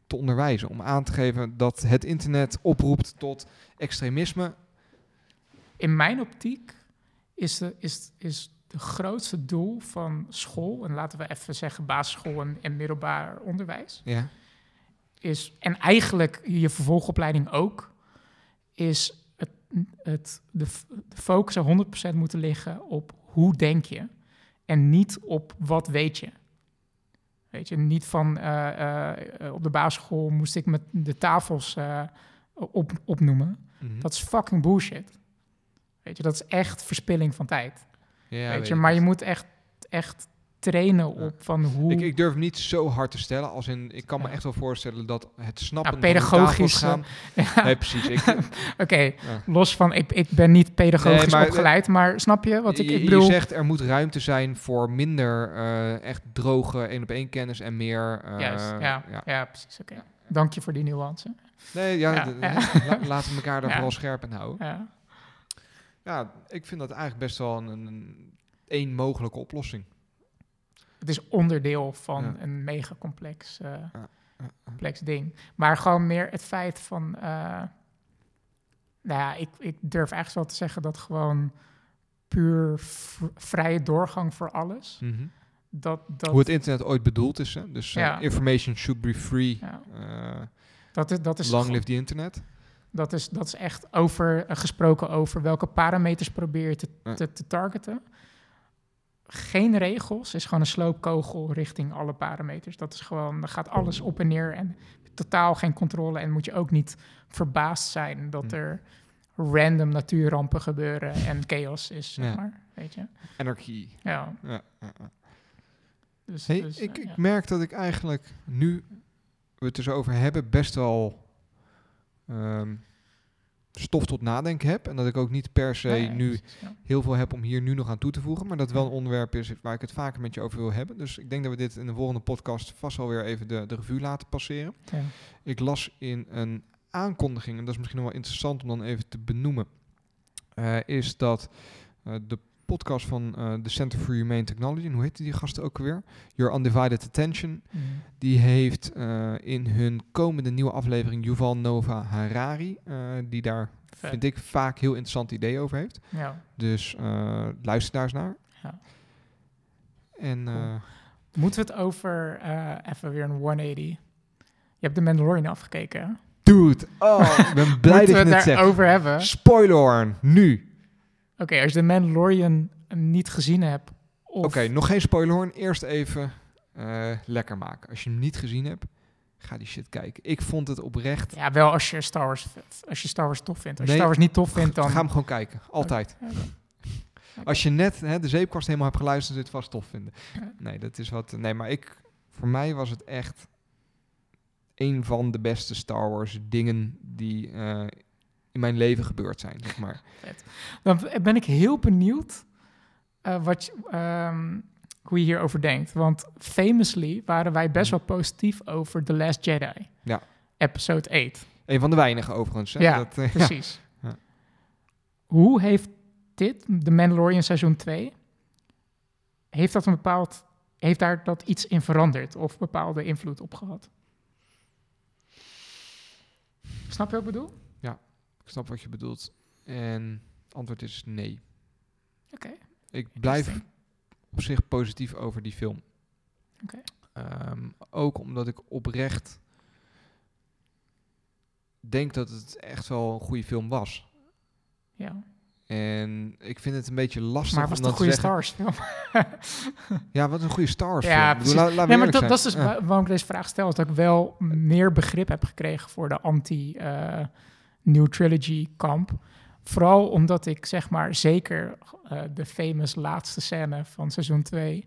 te onderwijzen, om aan te geven dat het internet oproept tot extremisme. in mijn optiek is de, is, is de grootste doel van school, en laten we even zeggen basisschool en, en middelbaar onderwijs, Ja. is, en eigenlijk je vervolgopleiding ook, is het, het, de, de focus er 100% moeten liggen op hoe denk je en niet op wat weet je. Weet je, niet van eh, eh, op de basisschool moest ik met de tafels eh, op, opnoemen. Mhm. Dat is fucking bullshit. Weet je, dat is echt verspilling van tijd. Ja, weet weet je, maar je moet echt, echt trainen Ja. op van hoe... Ik, ik durf niet zo hard te stellen, als in, ik kan me Ja. echt wel voorstellen dat het snappen Ja, pedagogisch, gaan... Ja, Nee, precies. Oké, ja. los van, ik, ik ben niet pedagogisch Nee, maar- opgeleid, maar snap je wat ik, je, ik je bedoel? zegt er moet ruimte zijn voor minder eh, echt droge één op één kennis en meer... eh, Juist, ja, ja. precies, oké. Dank je voor die nuance. Nee, ja, Ja, ja. la- laten we elkaar daar Ja. vooral scherp in houden. Ja. Ik vind dat eigenlijk best wel een, een, mogelijke oplossing. Het is onderdeel van Ja. een mega complex, eh, ja, complex ding. Maar gewoon meer het feit van... eh, nou ja, ik, ik durf eigenlijk wel te zeggen dat gewoon puur vrije doorgang voor alles... Dat, dat, Hoe het internet ooit bedoeld is. Hè? Dus eh, Ja. information should be free. ja, dat is, dat is long live the internet. Dat is, dat is echt over, eh, gesproken over welke parameters probeer je te, te, te targeten. Geen regels, is gewoon een sloopkogel richting alle parameters. Dat is gewoon, dan gaat alles op en neer en totaal geen controle. En moet je ook niet verbaasd zijn dat Hm. er random natuurrampen gebeuren en chaos is, zeg Ja. maar. Weet je? Anarchy. Ja, dus, Hey, dus, ik, eh, ik ja. merk dat ik eigenlijk nu we het er zo over hebben best wel ehm, stof tot nadenken heb. En dat ik ook niet per se nu precies, ja. heel veel heb om hier nu nog aan toe te voegen. Maar dat wel een onderwerp is waar ik het vaker met je over wil hebben. Dus ik denk dat we dit in de volgende podcast vast wel weer even de, de revue laten passeren. Ja. Ik las in een aankondiging, en dat is misschien nog wel interessant om dan even te benoemen, eh, is dat eh, de podcast van eh de Center for Humane Technology, en hoe heet die gasten ook alweer? Your Undivided Attention, Mhm. die heeft eh, in hun komende nieuwe aflevering Yuval Nova Harari, eh, die daar, Vet. vind ik, vaak heel interessant idee over heeft. Ja. Dus luister daar eens naar. Ja. En Cool. Moeten we het over, even weer een 180. Je hebt de Mandalorian afgekeken, dude, oh, ik ben blij dat Moeten je we het het zegt. daarover hebben? Spoilerhorn, nu. Oké, als je de Mandalorian niet gezien hebt... Of, Oké, nog geen spoilerhorn. Eerst even eh, lekker maken. Als je hem niet gezien hebt, ga die shit kijken. Ik vond het oprecht. Ja, wel als je Star Wars, als je Star Wars tof vindt. Als Nee, je Star Wars niet tof vindt, dan... Ga hem gewoon kijken. Altijd. Als je net hè, de zeepkast helemaal hebt geluisterd, het vast tof vinden. Nee, dat is wat. Nee, maar ik, voor mij was het echt een van de beste Star Wars dingen die eh, in mijn leven gebeurd zijn, zeg maar. Dan ben ik heel benieuwd eh, wat je, ehm, hoe je hierover denkt. Want famously waren wij best wel positief over The Last Jedi. Ja. Episode 8. Een van de weinigen overigens. Hè? Ja, dat, eh, Precies. Ja. Hoe heeft dit, The Mandalorian seizoen 2, heeft dat een bepaald, heeft daar dat iets in veranderd of bepaalde invloed op gehad? Snap je wat ik bedoel? Ik snap wat je bedoelt. En antwoord is nee. Oké. Ik blijf op zich positief over die film. Oké. Ehm, ook omdat ik oprecht denk dat het echt wel een goede film was. Ja. En ik vind het een beetje lastig Maar was om het een goede zeggen... Star Wars film? Ja, wat een goede Star Wars Ja, film. Bedoel, precies. la- we Nee, maar dat, dat is dus. Ja. waarom ik deze vraag stel. Is dat ik wel meer begrip heb gekregen voor de anti-New Trilogy kamp. Vooral omdat ik zeg maar zeker eh, de famous laatste scène van seizoen 2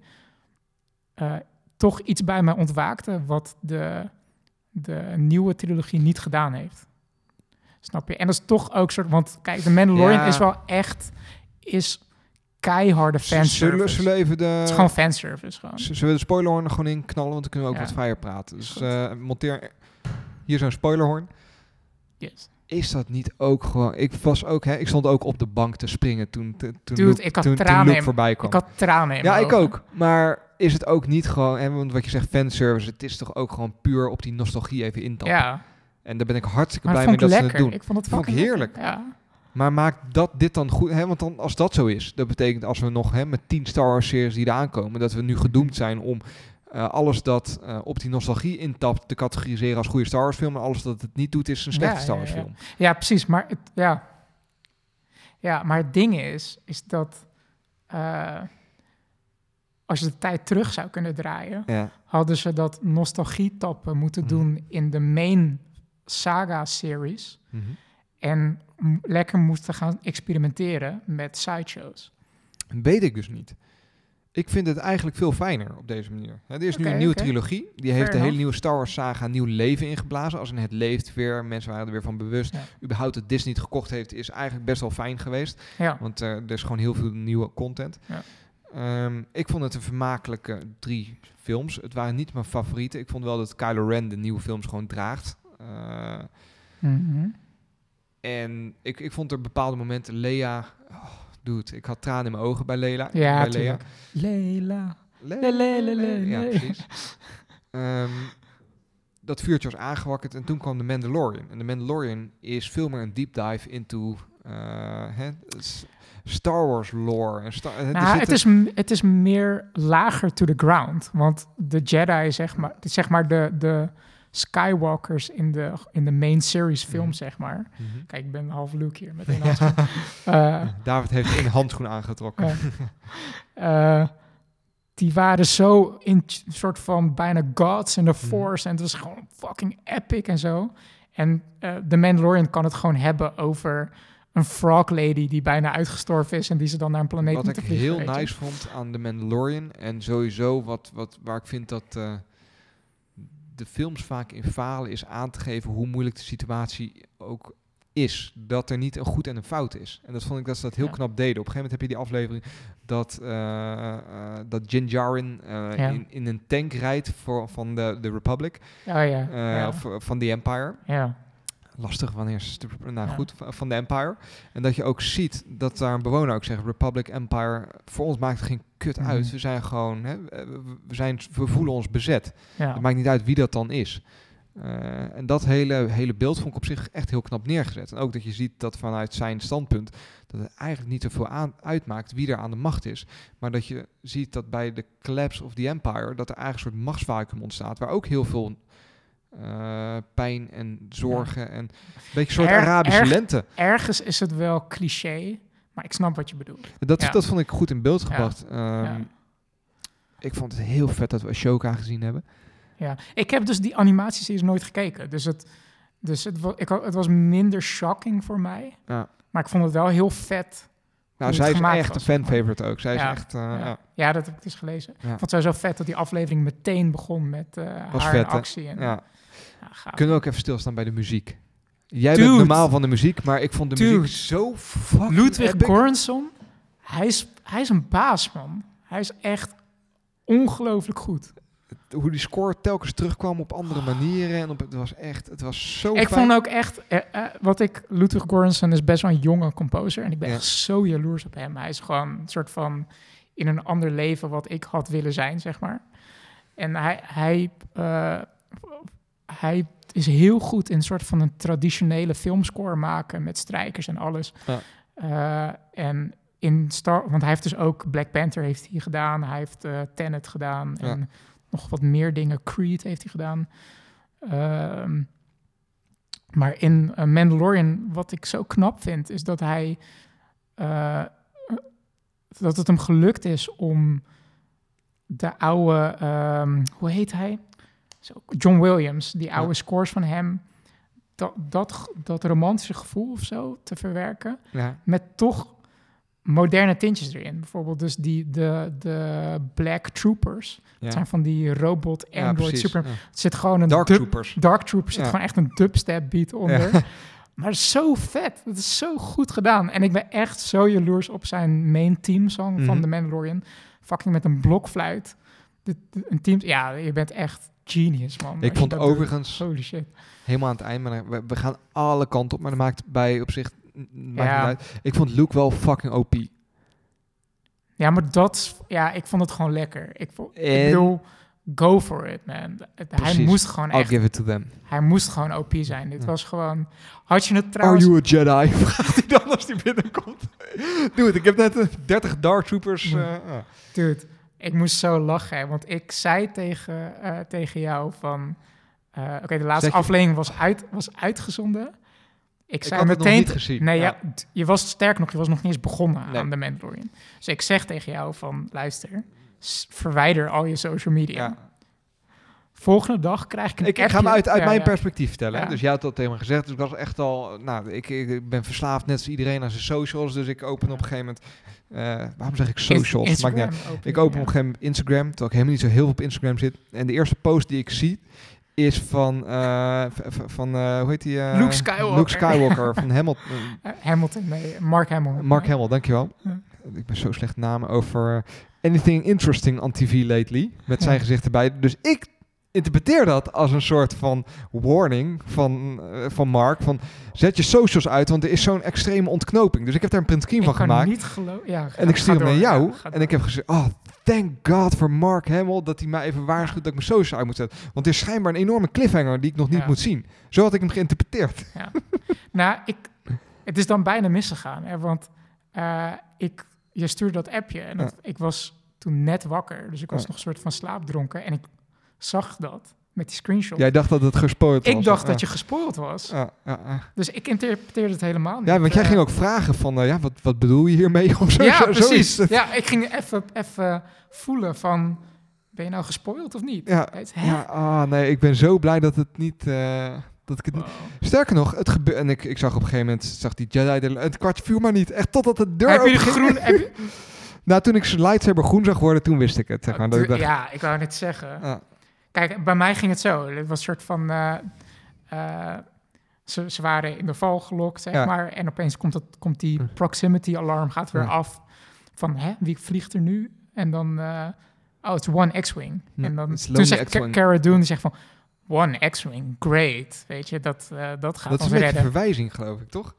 eh, toch iets bij mij ontwaakte wat de, de nieuwe trilogie niet gedaan heeft. Snap je? En dat is toch ook soort, want kijk, de Mandalorian Ja. is wel echt is keiharde Zullen, fanservice. zullen even de... Het is gewoon fanservice gewoon. Zullen we de spoilerhorn er gewoon in knallen? Want dan kunnen we ook Ja. wat vrijer praten. Dus eh, monteer hier zo'n spoilerhorn. Yes. Is dat niet ook gewoon... Ik was ook, hè, ik stond ook op de bank te springen toen, te- toen, Dude, Luke, ik had toen, toen Luke voorbij kwam. Ik had tranen in ja, ik ogen. ook. Maar is het ook niet gewoon... Hè, want wat je zegt, fanservice, het is toch ook gewoon puur op die nostalgie even intappen. Ja, En daar ben ik hartstikke maar blij mee dat ze het doen. Ik vond het Vond ik heerlijk. lekker. Ja. Maar maakt dat dit dan goed? Hè? Want dan, als dat zo is, dat betekent als we nog hè, met 10 Star Wars series die eraan komen, dat we nu gedoemd zijn om eh, alles dat eh, op die nostalgie intapt te categoriseren als goede Star Wars film. En alles dat het niet doet, is een slechte Ja, Star ja, Wars ja. film. ja, precies. Maar het, ja. ja, maar het ding is, is dat eh, als je de tijd terug zou kunnen draaien, Ja. hadden ze dat nostalgie-tappen moeten Mhm. doen in de main saga-series. Mhm. En lekker moesten gaan experimenteren met sideshows. Weet ik dus niet. Ik vind het eigenlijk veel fijner op deze manier. Hè, er is nu een nieuwe trilogie. Die heeft de hele nieuwe Star Wars saga nieuw leven ingeblazen. Als in het leeft weer. Mensen waren er weer van bewust. Ja. Überhaupt dat Disney het gekocht heeft, is eigenlijk best wel fijn geweest. Ja, Want eh, er is gewoon heel veel nieuwe content. Ja. Ehm, ik vond het een vermakelijke drie films. Het waren niet mijn favorieten. Ik vond wel dat Kylo Ren de nieuwe films gewoon draagt. Eh, Mhm. En ik, ik vond er bepaalde momenten, Lea, oh, dude, ik had tranen in mijn ogen bij Lela. Ja, bij. Leila. Lea. Le, le, le, le, Ja, le. precies. Ehm, dat vuurtje was aangewakkerd en toen kwam de Mandalorian. En de Mandalorian is veel meer een deep dive into eh, hè, Star Wars lore. En Star, Nou, het, is, het is meer lager to the ground. Want de Jedi, zeg maar, zeg maar de, de Skywalkers in de, in de main series film, Mhm. zeg maar. Mhm. Kijk, ik ben half Luke hier met een handschoen. Eh, David heeft een handschoen aangetrokken. Eh, die waren zo in soort van bijna gods in the Mhm. force. En het was gewoon fucking epic en zo. En eh de Mandalorian kan het gewoon hebben over een frog lady die bijna uitgestorven is en die ze dan naar een planeet Wat ik moeten vliegen. heel nice vond aan The Mandalorian en sowieso wat, wat, waar ik vind dat de films vaak in falen is aan te geven hoe moeilijk de situatie ook is. Dat er niet een goed en een fout is. En dat vond ik dat ze dat heel Ja. knap deden. Op een gegeven moment heb je die aflevering dat, eh, eh, dat Din Djarin eh, Ja. in, in een tank rijdt voor, van de, de Republic, Oh ja, of van de Empire. ja. Lastig wanneer ze... Nou Ja. goed, van de Empire. En dat je ook ziet dat daar een bewoner ook zegt... Republic, Empire, voor ons maakt het geen kut Mhm. uit. We zijn gewoon... Hè, we, we zijn, we voelen ons bezet. ja. Het maakt niet uit wie dat dan is. Eh, en dat hele, hele beeld vond ik op zich echt heel knap neergezet. En ook dat je ziet dat vanuit zijn standpunt... dat het eigenlijk niet zoveel aan, uitmaakt wie er aan de macht is. Maar dat je ziet dat bij de collapse of the Empire... dat er eigenlijk een soort machtsvacuum ontstaat... waar ook heel veel... eh, pijn en zorgen en een beetje een soort Arabische lente. Ergens is het wel cliché, maar ik snap wat je bedoelt. Dat, Ja. dat vond ik goed in beeld gebracht. Ehm. Ik vond het heel vet dat we Ashoka gezien hebben. Ja, ik heb dus die animatieseries nooit gekeken. Dus het, dus het, wa- ik, het was minder shocking voor mij. Ja. Maar ik vond het wel heel vet. Nou, zij is echt een was, maar. fan-favorite ook. Zij is Ja. echt... eh, ja. ja. Dat heb ik dus gelezen. Ja. Ik vond het zo vet dat die aflevering meteen begon met eh Was haar vet, actie. En, Ja. Gaaf. Kunnen we ook even stilstaan bij de muziek? Jij Dude. bent normaal van de muziek, maar ik vond de Dude. muziek zo fucking Ludwig. Göransson, hij is, hij is een baas, man. Hij is echt ongelooflijk goed. Hoe die score telkens terugkwam op andere manieren. En op, het was echt... Het was zo ik fijn. vond ook echt, eh, eh, wat ik, Ludwig Göransson is best wel een jonge composer. En ik ben Ja. echt zo jaloers op hem. Hij is gewoon een soort van in een ander leven wat ik had willen zijn, zeg maar. En hij, hij, eh, hij is heel goed in een soort van een traditionele filmscore maken met strijkers en alles. Ja. Eh, en in Star, want hij heeft dus ook Black Panther heeft hij gedaan, hij heeft eh Tenet gedaan Ja. en nog wat meer dingen. Creed heeft hij gedaan. Ehm, maar in eh, Mandalorian, wat ik zo knap vind, is dat hij dat het hem gelukt is om de oude, ehm, hoe heet hij? Zo, John Williams, die oude Ja. scores van hem, dat, dat, dat romantische gevoel of zo te verwerken Ja. met toch moderne tintjes erin. Bijvoorbeeld dus die, de, de Black Troopers. Ja. Dat zijn van die robot Android super... Ja. Er zit gewoon een Dark dub- Troopers. Dark Troopers zit gewoon echt een dubstep beat onder. Maar zo vet. Het is zo goed gedaan. En ik ben echt zo jaloers op zijn main team song van Mhm. The Mandalorian. Fucking met een blokfluit. Een team... Ja, je bent echt genius, man. Ik vond dat doet. overigens Holy shit. helemaal aan het eind, maar we, we gaan alle kanten op, maar dat maakt bij op zich maakt Ja. niet uit. Ik vond Luke wel fucking OP. Ja, maar dat... Ja, ik vond het gewoon lekker. Ik, vond, ik En- bedoel, go for it, man. Hij Precies. moest gewoon I'll echt... give it to them. Hij moest gewoon OP zijn. Dit Ja. was gewoon... Had je het Are trouwens... you a Jedi? Vraagt hij dan als hij binnenkomt. Doe het, ik heb net eh, 30 Dark Troopers. Ah. Dude, ik moest zo lachen, want ik zei tegen, eh, tegen jou van... eh, Oké, de laatste je- aflevering was, uit, was uitgezonden. Ik zei nog meteen... niet gezien, Nee, ja. je was sterk nog, je was nog niet eens begonnen Nee. aan de Mandalorian. Dus ik zeg tegen jou van, luister, verwijder al je social media. Ja. Volgende dag krijg ik een Ik, ik ga hem uit, uit Ja, mijn ja. perspectief vertellen. Ja. Dus jij had dat tegen me gezegd. Dus ik was echt al... Nou, ik, ik ben verslaafd net als iedereen aan zijn socials. Dus ik open op een gegeven moment... eh, waarom zeg ik socials? Maakt niet open, Ik open op een gegeven moment Instagram, terwijl ik helemaal niet zo heel veel op Instagram zit. En de eerste post die ik zie is van, eh, van eh, hoe heet die? eh, Luke Skywalker. Luke Skywalker van Hamilton. Hamilton, nee, Mark Hamill. Mark. Hamill, dankjewel. Ja. Ik ben zo slecht namen over anything interesting on TV lately. Met zijn Ja. gezicht erbij. Dus ik interpreteer dat als een soort van warning van, eh, van Mark. Van zet je socials uit, want er is zo'n extreme ontknoping. Dus ik heb daar een printscreen Ik van kan gemaakt. niet. Ja, En ik stuur hem door, naar jou. ja, en ik heb gezegd, oh, thank God voor Mark Hamill dat hij mij even waarschuwt dat ik mijn socials uit moet zetten. Want er is schijnbaar een enorme cliffhanger die ik nog niet Ja. moet zien. Zo had ik hem geïnterpreteerd. Nou, ik, het is dan bijna misgegaan. Hè, want eh, ik, je stuurde dat appje en dat, ik was toen net wakker. Dus ik was nog een soort van slaapdronken. En ik zag dat met die screenshot. Jij dacht dat het gespoord was. ik dacht Ja. dat je gespoord was. Ja, ja, ja. Dus ik interpreteerde het helemaal niet. ja, want jij Eh, ging ook vragen van, eh, ja, wat, wat bedoel je hiermee? Of zo, Ja, zo- precies. zoiets. Ja, ik ging even, even voelen van... Ben je nou gespoild of niet? Ja, ja ah, nee, ik ben zo blij dat het niet... eh, dat ik het. Wow. Sterker nog, het gebeurt... En ik, ik zag op een gegeven moment, zag die Jedi... de- Het kwartje viel maar niet. Echt totdat de deur Heb je de groen... Heb je, Nou, toen ik zijn lightsaber groen zag worden, toen wist ik het. Zeg maar, dat ik dacht, ja, ik wou net zeggen. ah, Kijk, bij mij ging het zo. Het was een soort van... eh, eh, ze, ze waren in de val gelokt, zeg Ja. maar. En opeens komt, het, komt die proximity alarm gaat weer Ja. af. Van, hè, wie vliegt er nu? En dan... eh, oh, het is one X-Wing. Ja, en dan toen zegt. Cara Dune, die zegt van... One X-Wing, great. Weet je, dat, dat gaat dat is ons een beetje redden. verwijzing, geloof ik, toch?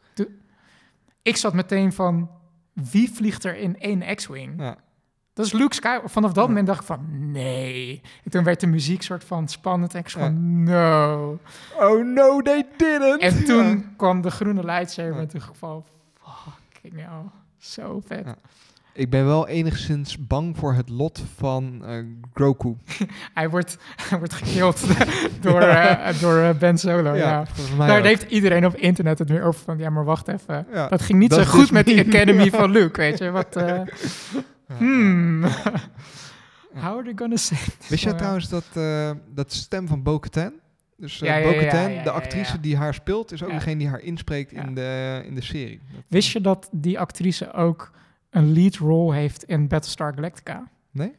Ik zat meteen van... Wie vliegt er in één X-Wing? Dat is Luke Skywalker. Vanaf dat moment dacht ik van, nee. En toen werd de muziek soort van spannend. En ik van, no. Oh no, they didn't! En toen kwam de groene lightsaber. Ja. En toen van, fucking hell. Zo vet. Ik ben wel enigszins bang voor het lot van eh, Grogu. Hij, wordt, hij wordt gekild door, eh, door eh, Ben Solo. Ja. Daar ook. heeft iedereen op internet het weer over van, ja, maar wacht even. Ja. Dat ging niet Dat zo goed dus met die Academy van Luke, weet je. Wat. Hmm. How are they gonna this Wist jij trouwens dat, eh, dat stem van Bo-Katan... Dus eh Ja, ja, ja, Bo-Katan, ja, ja, de actrice die haar speelt, is ook degene die haar inspreekt in, de, in de serie. Dat- Wist je dat die actrice ook een lead role heeft in Battlestar Galactica? Nee?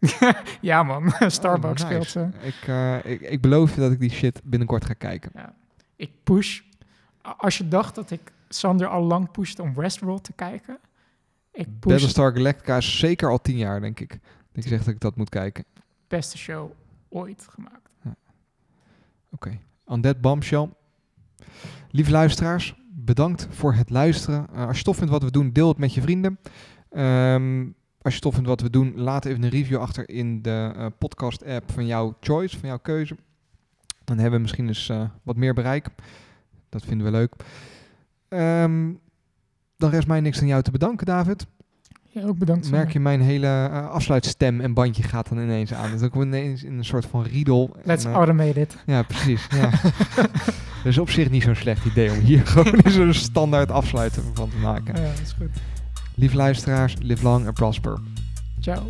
ja man, Starbucks Oh, nice. speelt ze. Ik, eh, ik, ik beloof je dat ik die shit binnenkort ga kijken. Ik push. Als je dacht dat ik Sander al lang pushte om Westworld te kijken. Ik push Battlestar Galactica is zeker al tien jaar, denk ik. Dat je zegt dat ik dat moet kijken. beste show ooit gemaakt. Oké, on that bombshell. Lieve luisteraars, bedankt voor het luisteren. Eh, als je tof vindt wat we doen, deel het met je vrienden. Ehm, als je tof vindt wat we doen, laat even een review achter in de eh, podcast-app van jouw choice, van jouw keuze. Dan hebben we misschien eens eh, wat meer bereik. Dat vinden we leuk. Ehm, dan rest mij niks aan jou te bedanken, David. Ja, ook bedankt. Merk je mijn hele eh, afsluitstem en bandje gaat dan ineens aan. Dat is ook ineens in een soort van riedel. Let's En, eh, automate it. ja, precies. Ja. Dat is op zich niet zo'n slecht idee om hier gewoon een standaard afsluiten van te maken. Ja, dat is goed. Lieve luisteraars, live long and prosper. Ciao.